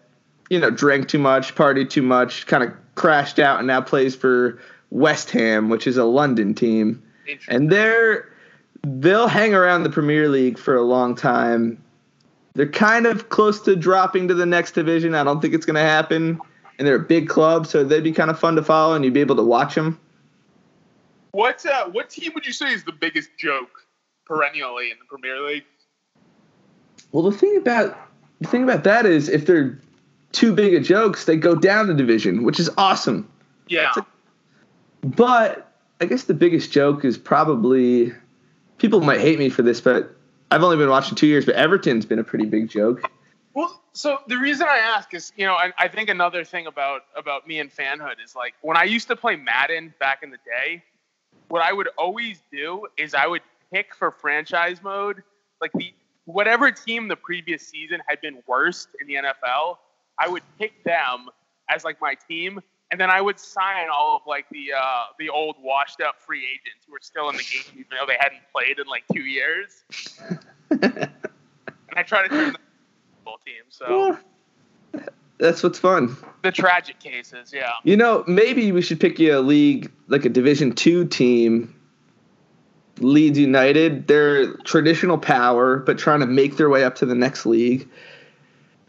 you know, drank too much, partied too much, kind of crashed out, and now plays for West Ham, which is a London team. And they're they'll hang around the Premier League for a long time. They're kind of close to dropping to the next division. I don't think it's going to happen. And they're a big club, so they'd be kind of fun to follow, and you'd be able to watch them. What uh, what team would you say is the biggest joke perennially in the Premier League? Well, the thing about the thing about that is, if they're too big of jokes, they go down the division, which is awesome. Yeah. But I guess the biggest joke is probably people might hate me for this, but I've only been watching two years, but Everton's been a pretty big joke. Well, so the reason I ask is, you know, I, I think another thing about about me and fanhood is like when I used to play Madden back in the day, what I would always do is I would pick for franchise mode, like the whatever team the previous season had been worst in the NFL, I would pick them as like my team, and then I would sign all of like the uh, the old washed up free agents who were still in the game even though they hadn't played in like two years, and I try to turn a football team. So. That's what's fun. The tragic cases, yeah. You know, maybe we should pick you a league like a Division Two team. Leeds United, they're traditional power, but trying to make their way up to the next league.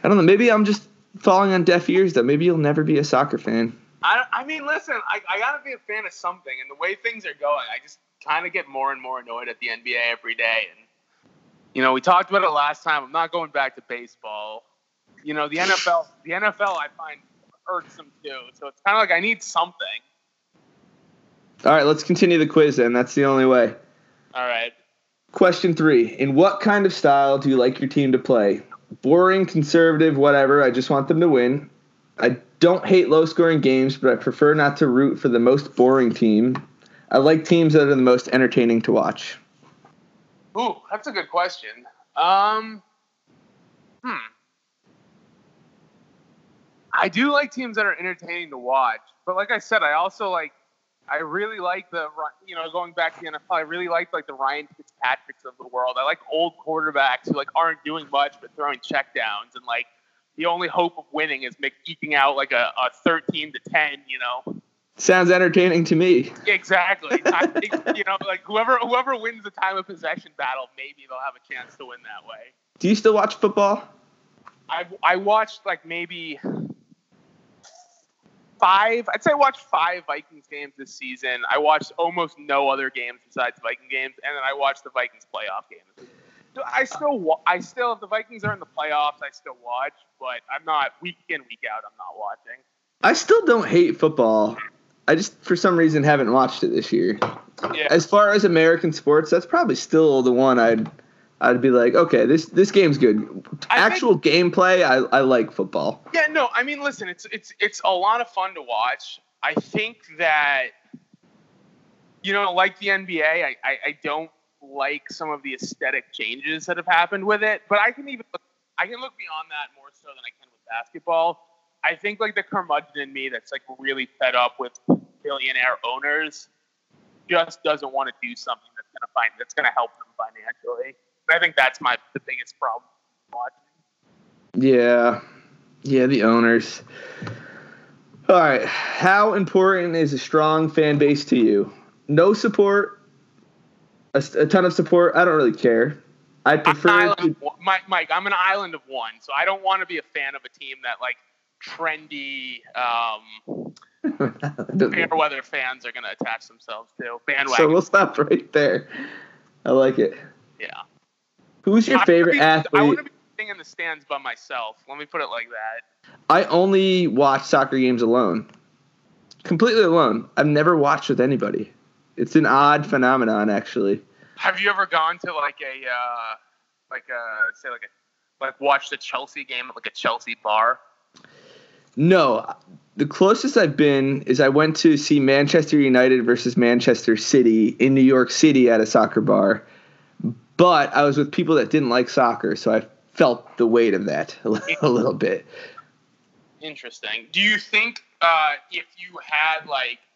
I don't know. Maybe I'm just falling on deaf ears. Though maybe you'll never be a soccer fan. I, I mean, listen, I, I gotta be a fan of something, and the way things are going, I just kind of get more and more annoyed at the NBA every day. And you know, we talked about it last time. I'm not going back to baseball. You know, the NFL, the NFL, I find irksome too. So it's kind of like I need something. All right, let's continue the quiz then. That's the only way. All right. Question three: In what kind of style do you like your team to play? Boring, conservative, whatever. I just want them to win. I don't hate low-scoring games, but I prefer not to root for the most boring team. I like teams that are the most entertaining to watch. Ooh, that's a good question. Um, hmm. I do like teams that are entertaining to watch, but like I said, I also like. I really like the you know going back to the NFL. I really like like the Ryan Fitzpatricks of the world. I like old quarterbacks who like aren't doing much but throwing checkdowns and like the only hope of winning is make, eking out like a, a 13 to 10. You know. Sounds entertaining to me. Exactly. I think, you know, like whoever whoever wins the time of possession battle, maybe they'll have a chance to win that way. Do you still watch football? I I watched like maybe five. I'd say I watched five Vikings games this season. I watched almost no other games besides Viking games, and then I watched the Vikings playoff games. I still I still if the Vikings are in the playoffs, I still watch, but I'm not week in week out. I'm not watching. I still don't hate football. I just, for some reason, haven't watched it this year. Yeah. As far as American sports, that's probably still the one I'd, I'd be like, okay, this this game's good. I think- Actual gameplay, I, I like football. Yeah, no, I mean, listen, it's it's it's a lot of fun to watch. I think that you know, like the NBA, I, I, I don't like some of the aesthetic changes that have happened with it, but I can even look, I can look beyond that more so than I can with basketball. I think like the curmudgeon in me that's like really fed up with billionaire owners just doesn't want to do something that's gonna find that's gonna help them financially. And I think that's my the biggest problem watching. Yeah. Yeah, the owners. All right. How important is a strong fan base to you? No support, a, a ton of support. I don't really care. I prefer. of Mike, Mike, I'm an island of one, so I don't want to be a fan of a team that like trendy um, fair weather fans are going to attach themselves to bandwagon. so we'll stop right there. I like it. yeah. Who's your I favorite be- I want athlete? to be sitting in the stands by myself. Let me put it like that. I only watch soccer games alone. Completely alone. I've never watched with anybody. It's an odd phenomenon, actually. Have you ever gone to like a uh, like a say like a like watch the Chelsea game at like a Chelsea bar? No, the closest I've been is I went to see Manchester United versus Manchester City in New York City at a soccer bar. But I was with people that didn't like soccer, so I felt the weight of that a li- a little bit. Interesting. Do you think uh, if you had like, do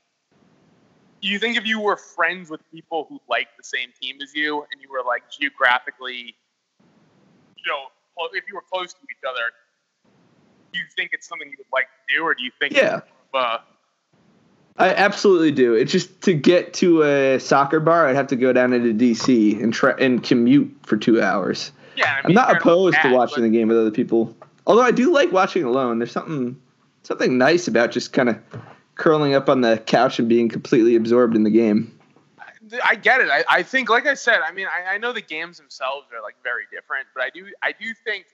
you think if you were friends with people who liked the same team as you, and you were like geographically, you know, if you were close to each other, do you think it's something you would like to do, or do you think? Yeah. Uh, I absolutely do. It's just to get to a soccer bar, I'd have to go down into DC and try and commute for two hours. yeah. I I'm mean, not opposed to bad, watching the game with other people. Although I do like watching alone. There's something something nice about just kind of curling up on the couch and being completely absorbed in the game. I get it. I, I think, like I said, I mean, I, I know the games themselves are like very different, but I do, I do think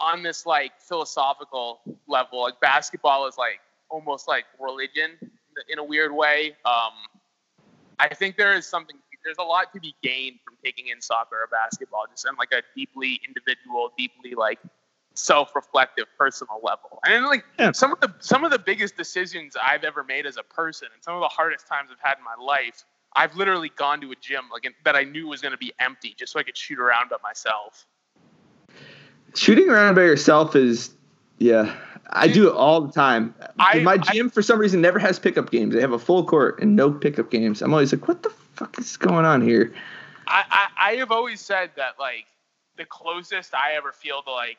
on this like philosophical level, like basketball is like almost like religion in a weird way. Um, I think there is something. There's a lot to be gained from taking in soccer or basketball, just on like a deeply individual, deeply like self-reflective, personal level. And like Yeah. some of the some of the biggest decisions I've ever made as a person, and some of the hardest times I've had in my life, I've literally gone to a gym like that I knew was going to be empty, just so I could shoot around by myself. Shooting around by yourself is, yeah, I do it all the time. I- my I- gym, for some reason, never has pickup games. They have a full court and no pickup games. I'm always like, what the fuck is going on here? I, I, I have always said that like the closest I ever feel to like,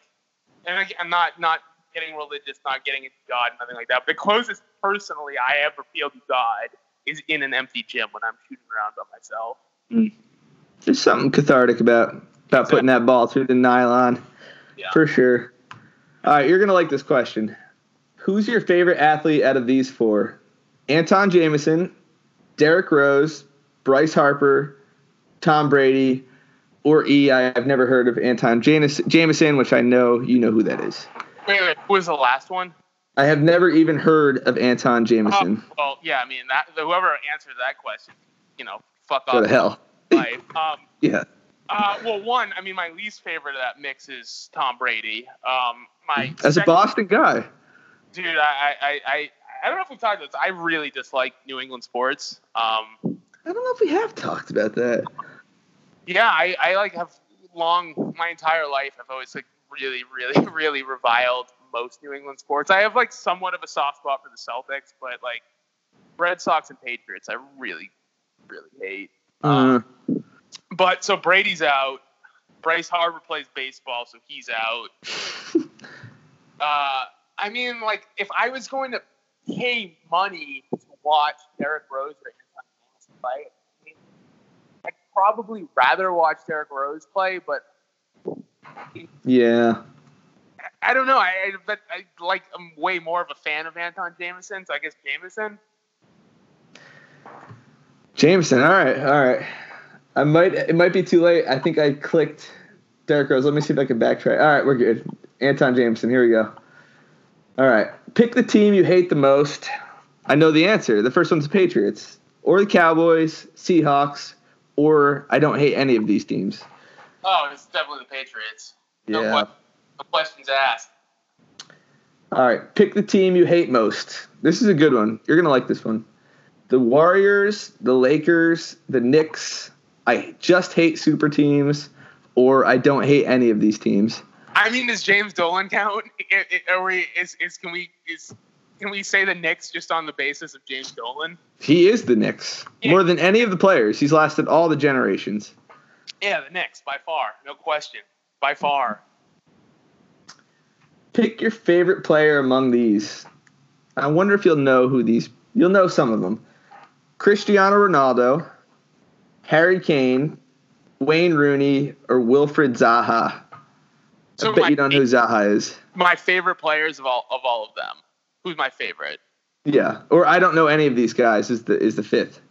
and I, I'm not not getting religious, not getting into God, nothing like that. But the closest personally I ever feel to God is in an empty gym when I'm shooting around by myself. Hmm. There's something cathartic about about putting that ball through the nylon, Yeah. for sure. All right, you're gonna like this question. Who's your favorite athlete out of these four? Antawn Jamison, Derrick Rose, Bryce Harper, Tom Brady, or E. I've never heard of Antawn James- Jamison, which I know you know who that is. Wait, wait, who was the last one? I have never even heard of Antawn Jamison. Oh, well, yeah, I mean that whoever answered that question, you know, fuck Go off. to hell. Life. Um, Yeah. uh, well, one, I mean, my least favorite of that mix is Tom Brady. Um, my As a Boston guy. dude, I, I, I, I, I don't know if we've talked about this. I really dislike New England sports. Um, I don't know if we have talked about that. Yeah, I, I like have long my entire life. I've always like really, really, really reviled most New England sports. I have like somewhat of a soft spot for the Celtics, but like Red Sox and Patriots, I really, really hate. Uh, But so Brady's out. Bryce Harper plays baseball, so he's out. Uh, I mean, like, if I was going to pay money to watch Derrick Rose or Antawn Jamison play, I mean, I'd probably rather watch Derrick Rose play, but yeah. I don't know. I, I but I like I'm way more of a fan of Antawn Jamison, so I guess Jamison. Jamison. All right. All right. I might. It might be too late. I think I clicked Derrick Rose. Let me see if I can backtrack. All right, we're good. Antawn Jamison. Here we go. All right. Pick the team you hate the most. I know the answer. The first one's the Patriots, or the Cowboys, Seahawks, or I don't hate any of these teams. Oh, it's definitely the Patriots. No, Yeah. que- no questions asked. All right. Pick the team you hate most. This is a good one. You're gonna like this one. The Warriors, the Lakers, the Knicks, I just hate super teams, or I don't hate any of these teams. I mean, does James Dolan count? I- I- Are we? Is, is can we is can we say the Knicks just on the basis of James Dolan? He is the Knicks Yeah. more than any of the players. He's lasted all the generations. Yeah, the Knicks by far, no question, by far. Pick your favorite player among these. I wonder if you'll know who these. You'll know some of them. Cristiano Ronaldo, Harry Kane, Wayne Rooney, or Wilfried Zaha. So I bet you don't know who Zaha is. my favorite players of all of all of them. Who's my favorite? Yeah, or I don't know any of these guys. Is the is the fifth?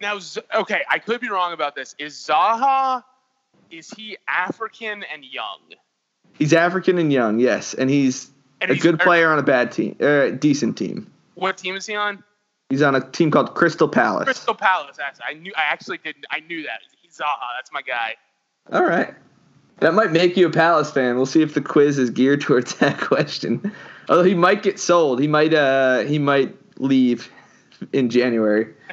Now, okay, I could be wrong about this. Is Zaha? Is he African and young? He's African and young, yes, and he's And a he's- good player on a bad team, uh, decent team. What team is he on? He's on a team called Crystal Palace. Crystal Palace. Actually, I knew. I actually didn't. I knew that. He's Zaha. That's my guy. All right. That might make you a Palace fan. We'll see if the quiz is geared towards that question. Although he might get sold. He might uh he might leave in January.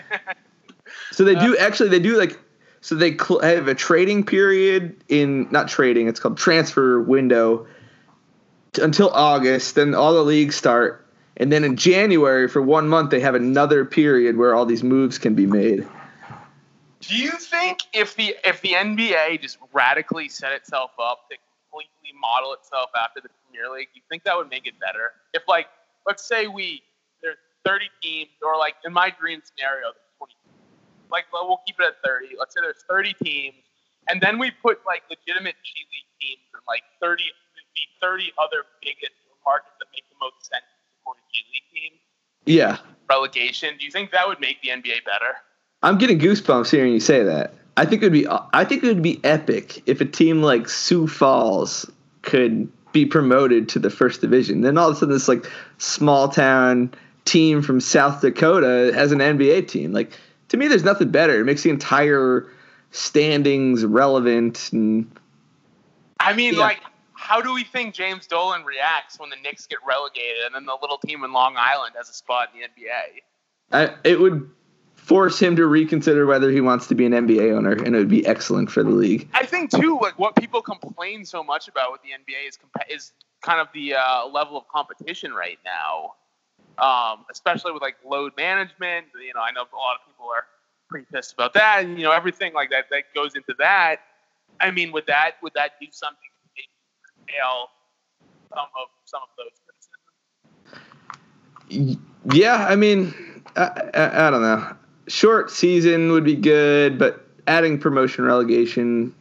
So they do actually they do like so they cl- have a trading period in not trading, it's called transfer window t- until August, then all the leagues start. And then in January for 1 month they have another period where all these moves can be made. Do you think if the if the NBA just radically set itself up to completely model itself after the Premier League, you think that would make it better? If like let's say we there's 30 teams, or like in my dream scenario, there's 20. Like well, we'll keep it at 30. Let's say there's 30 teams, and then we put like legitimate G League teams and like 30 the 30 other biggest markets that make the most sense to support a G League team Yeah. relegation. Do you think that would make the NBA better? I'm getting goosebumps hearing you say that. I think it would be I think it would be epic if a team like Sioux Falls could be promoted to the first division. Then all of a sudden this like small town team from South Dakota has an NBA team. Like to me there's nothing better. It makes the entire standings relevant and I mean, Yeah. like, how do we think James Dolan reacts when the Knicks get relegated and then the little team in Long Island has a spot in the NBA? I, it would force him to reconsider whether he wants to be an NBA owner and it would be excellent for the league. I think too, like what people complain so much about with the NBA is compa- is kind of the uh, level of competition right now, um, especially with like load management. You know, I know a lot of people are pretty pissed about that, and you know everything like that that goes into that. I mean, would that would that do something to curtail some of some of those criticisms? Yeah, I mean, I, I, I don't know. Short season would be good, but adding promotion relegation,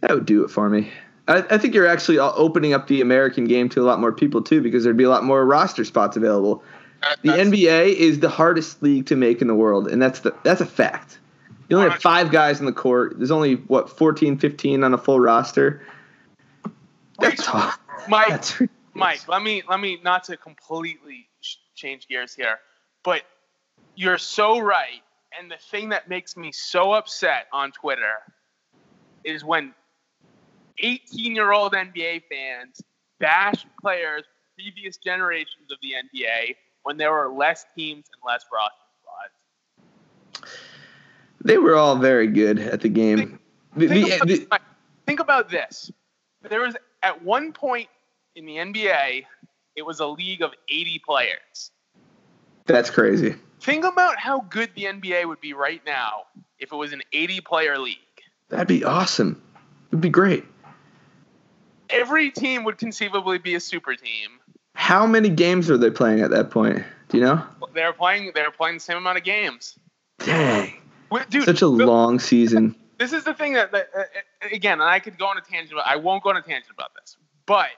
that would do it for me. I, I think you're actually uh, opening up the American game to a lot more people too, because there'd be a lot more roster spots available. The that's- NBA is the hardest league to make in the world, and that's the that's a fact. You only have five guys in the court. There's only what 14, 15 on a full roster. That's hard. Mike, That's. Mike, let me let me not to completely change gears here, but you're so right. And the thing that makes me so upset on Twitter is when 18 year old NBA fans bash players from previous generations of the NBA when there were less teams and less roster spots. They were all very good at the game. The- Think, the- about, the- think about this. There was at one point in the NBA, it was a league of 80 players. That's crazy. Think about how good the NBA would be right now if it was an 80 player league. That'd be awesome. It'd be great. Every team would conceivably be a super team. How many games were they playing at that point? Do you know? They're playing. They're playing the same amount of games. Dang. Dude, Such a Bill- long season. This is the thing that, that uh, uh, again, and I could go on a tangent. but I won't go on a tangent about this, but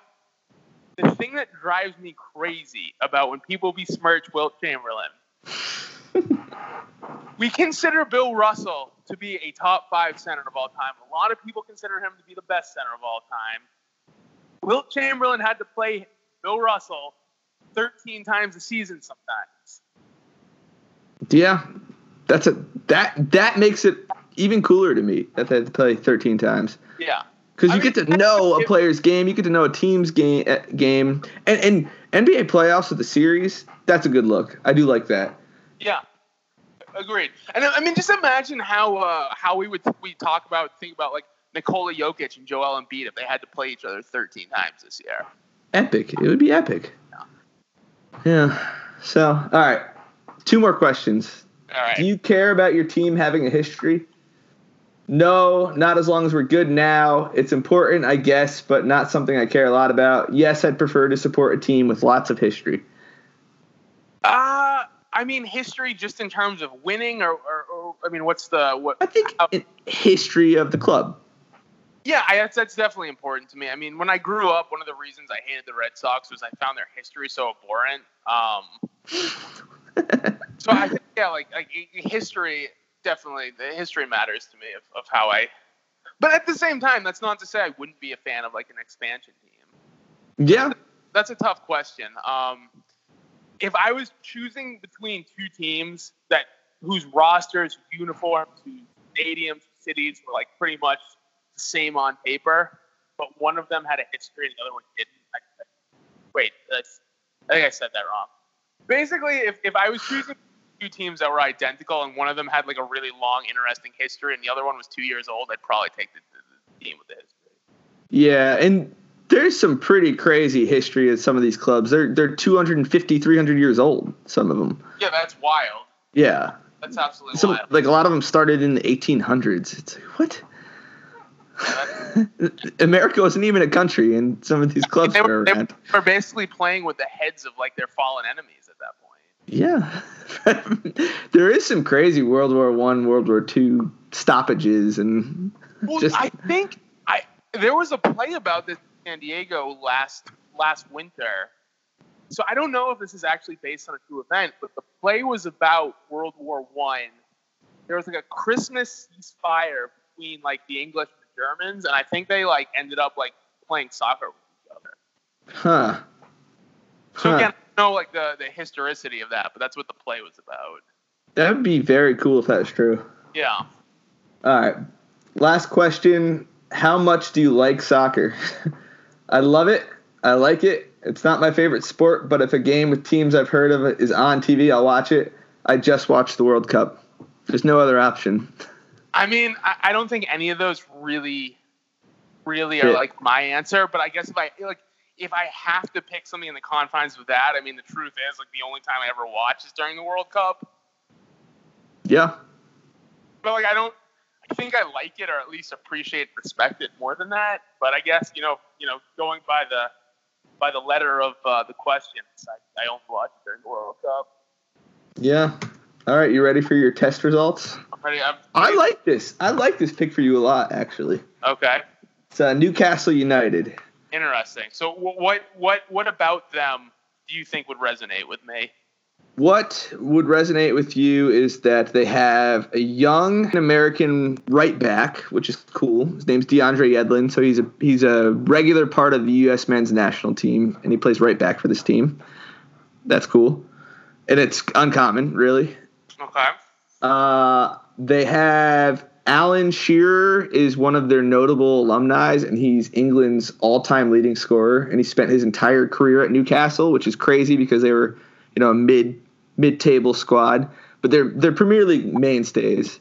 the thing that drives me crazy about when people besmirch Wilt Chamberlain, we consider Bill Russell to be a top five center of all time. A lot of people consider him to be the best center of all time. Wilt Chamberlain had to play Bill Russell 13 times a season sometimes. Yeah. That's a that that makes it even cooler to me that they had to play 13 times. Yeah. Because you mean, get to know a player's game, you get to know a team's game, uh, game, and, and NBA playoffs with the series. That's a good look. I do like that. Yeah. agreed. And I mean, just imagine how uh, how we would we talk about think about like Nikola Jokic and Joel Embiid if they had to play each other 13 times this year. Epic. It would be epic. Yeah. So, all right. Two more questions. All right. Do you care about your team having a history? No, not as long as we're good now. It's important, I guess, but not something I care a lot about. Yes, I'd prefer to support a team with lots of history. Uh, I mean, history just in terms of winning, or, or, or I mean, what's the what? I think how- history of the club. yeah, I, that's that's definitely important to me. I mean, when I grew up, one of the reasons I hated the Red Sox was I found their history so abhorrent. Um, so I think yeah, like like history definitely the history matters to me of, of how I. But at the same time, that's not to say I wouldn't be a fan of like an expansion team. yeah. that's a tough question. Um, if I was choosing between two teams that whose rosters, uniforms, stadiums, cities were like pretty much the same on paper, but one of them had a history and the other one didn't. I, I- wait, that's, I think I said that wrong. Basically, if, if I was choosing two teams that were identical and one of them had like a really long, interesting history and the other one was two years old, I'd probably take the, the, team with the history. Yeah, and there's some pretty crazy history at some of these clubs. They're they're 250, 300 years old, some of them. Yeah, that's wild. Yeah. That's absolutely Some wild. like a lot of them started in the 1800s. It's like, what? America wasn't even a country, and some of these clubs they, were were, they were basically playing with the heads of like their fallen enemies at that point. Yeah, there is some crazy World War One, World War Two stoppages, and Well, just I think I there was a play about this in San Diego last last winter. So I don't know if this is actually based on a true event, but the play was about World War One. There was like a Christmas ceasefire between like the English and the Germans, and I think they like ended up like playing soccer with each other. huh? So Huh. again, I don't know like the the historicity of that, but that's what the play was about. That would be very cool if that's true. Yeah. All right. Last question. How much do you like soccer? I love it. I like it. It's not my favorite sport, but if a game with teams I've heard of is on TV, I'll watch it. I just watched the World Cup. There's no other option. I mean, I, I don't think any of those really, really are Yeah. like my answer. But I guess if I like, if I have to pick something in the confines of that, I mean, the truth is, like, the only time I ever watch is during the World Cup. Yeah. But like, I don't. I think I like it, or at least appreciate, respect it more than that. But I guess you know, you know, going by the by the letter of uh, the questions, I, I only watch it during the World Cup. Yeah. All right. You ready for your test results? I'm ready. I'm, I like this. I like this pick for you a lot, actually. Okay. It's uh, Newcastle United. Interesting. So what what what about them do you think would resonate with me? What would resonate with you is that they have a young American right back, which is cool. His name's DeAndre Yedlin, so he's a he's a regular part of the U.S. men's national team, and he plays right back for this team. That's cool, and it's uncommon, really. Okay. Uh, they have Alan Shearer is one of their notable alumni, and he's England's all-time leading scorer, and he spent his entire career at Newcastle, which is crazy because they were, you know, a mid mid-table squad, but they're they're Premier League mainstays.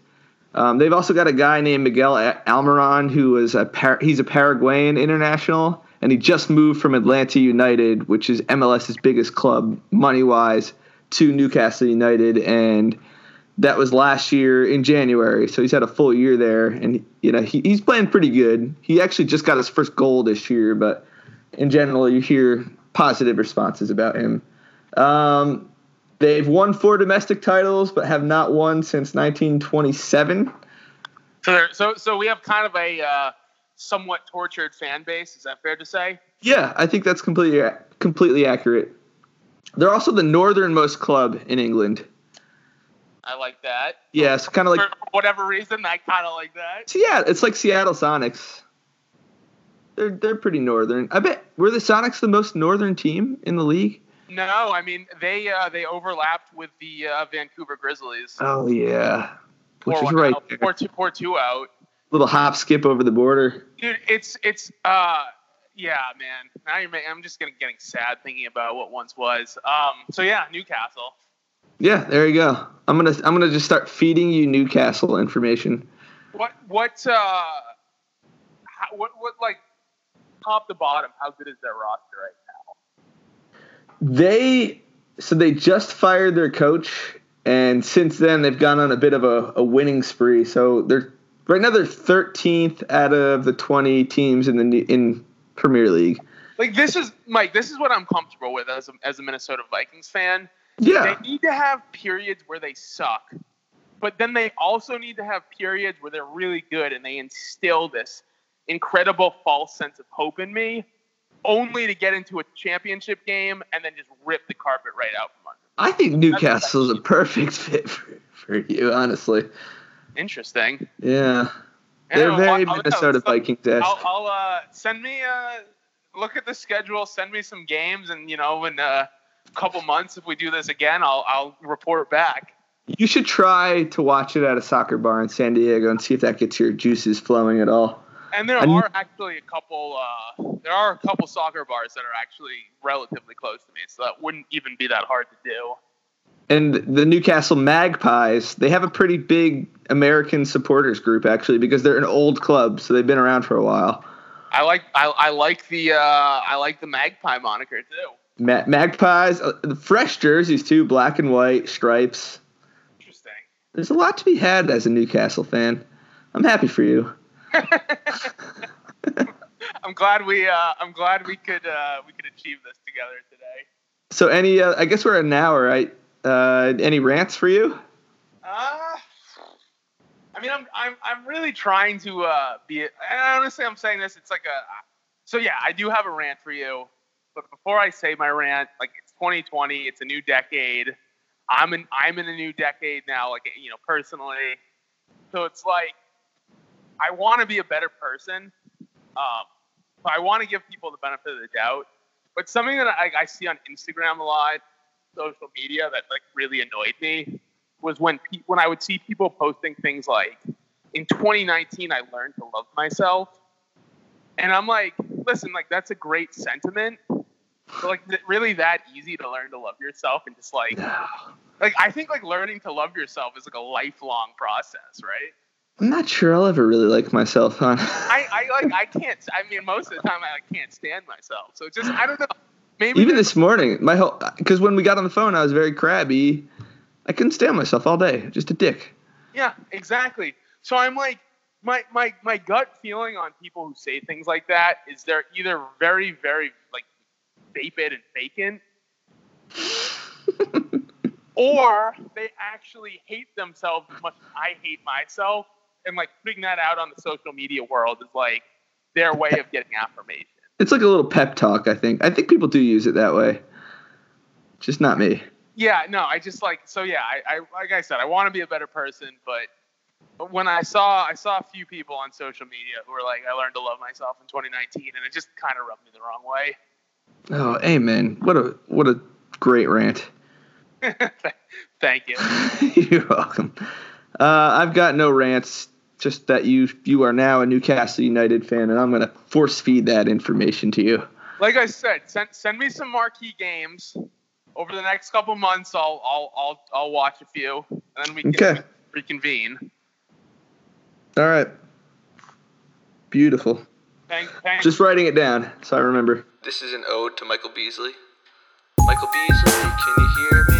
Um, they've also got a guy named Miguel Al- Almiron who is a Par- he's a Paraguayan international, and he just moved from Atlanta United, which is MLS's biggest club money wise, to Newcastle United, and that was last year in January. So he's had a full year there, and you know he, he's playing pretty good. He actually just got his first goal this year, but in general, you hear positive responses about him. Um, they've won four domestic titles, but have not won since 1927. So there, so so we have kind of a uh, somewhat tortured fan base. Is that fair to say? Yeah, I think that's completely completely accurate. They're also the northernmost club in England. I like that. Yeah, so kind of like For whatever reason, I kind of like that. so yeah, it's like Seattle Sonics. They're they're pretty northern. I bet were the Sonics the most northern team in the league. No, I mean they uh, they overlapped with the uh, Vancouver Grizzlies. Oh yeah, which is right out, there. Pour two, pour two out. Little hop skip over the border. Dude, it's it's uh yeah, man. Now you're I'm just getting getting sad thinking about what once was. Um, so yeah, Newcastle. Yeah, there you go. I'm gonna I'm gonna just start feeding you Newcastle information. What what uh how, what what like top to bottom? How good is their roster right now? They so they just fired their coach, and since then they've gone on a bit of a, a winning spree. So they're right now they're 13th out of the 20 teams in the in Premier League. Like this is Mike. This is what I'm comfortable with as a, as a Minnesota Vikings fan. Yeah, They need to have periods where they suck, but then they also need to have periods where they're really good and they instill this incredible false sense of hope in me, only to get into a championship game and then just rip the carpet right out from under. I think Newcastle's a perfect fit for, for you, honestly. Interesting. Yeah, they're I'll- very I'll- I'll- Minnesota so- Vikings. I'll, I'll uh, send me uh look at the schedule, send me some games, and you know, in a couple months, if we do this again, I'll I'll report back. You should try to watch it at a soccer bar in San Diego and see if that gets your juices flowing at all. And there are actually a couple. Uh, there are a couple soccer bars that are actually relatively close to me, so that wouldn't even be that hard to do. And the Newcastle Magpies, they have a pretty big American supporters group actually because they're an old club, so they've been around for a while. I like I, I like the uh, I like the Magpie moniker too. Ma- Magpies, uh, fresh jerseys too, black and white stripes. Interesting. There's a lot to be had as a Newcastle fan. I'm happy for you. I'm glad we uh, I'm glad we could uh, we could achieve this together today. So any, uh, I guess we're at an hour, right? Uh, any rants for you? Uh, I mean, I'm I'm I'm really trying to uh, be. And honestly, I'm saying this. It's like a. So yeah, I do have a rant for you, but before I say my rant, like it's 2020, it's a new decade. I'm in I'm in a new decade now, like you know, personally. So it's like I want to be a better person. Um, so I want to give people the benefit of the doubt. But something that I, I see on Instagram a lot, social media, that like really annoyed me was when pe- when I would see people posting things like, "In 2019, I learned to love myself," and I'm like, "Listen, like that's a great sentiment, but like really that easy to learn to love yourself and just like, like I think like learning to love yourself is like a lifelong process, right? I'm not sure I'll ever really like myself, huh? I, I like I can't. I mean, most of the time I like, can't stand myself. So just I don't know. Maybe Even this morning, my whole because when we got on the phone, I was very crabby. I couldn't stand myself all day, just a dick. Yeah, exactly. So I'm like, my my my gut feeling on people who say things like that is they're either very very like vapid and vacant, or they actually hate themselves as much as I hate myself, and like putting that out on the social media world is like their way of getting affirmation. It's like a little pep talk. I think. I think people do use it that way. Just not me. Yeah, no, I just like so yeah, I, I like I said, I want to be a better person, but but when I saw I saw a few people on social media who were like, I learned to love myself in 2019, and it just kind of rubbed me the wrong way. Oh, amen. What a what a great rant. Thank you. You're welcome. Uh, I've got no rants. Just that you you are now a Newcastle United fan, and I'm gonna force feed that information to you. Like I said, send send me some marquee games over the next couple months. I'll I'll I'll I'll watch a few, and then we can Okay. reconvene. All right. Beautiful. Thank, thank Just writing it down so I remember. This is an ode to Michael Beasley. Michael Beasley, can you hear me?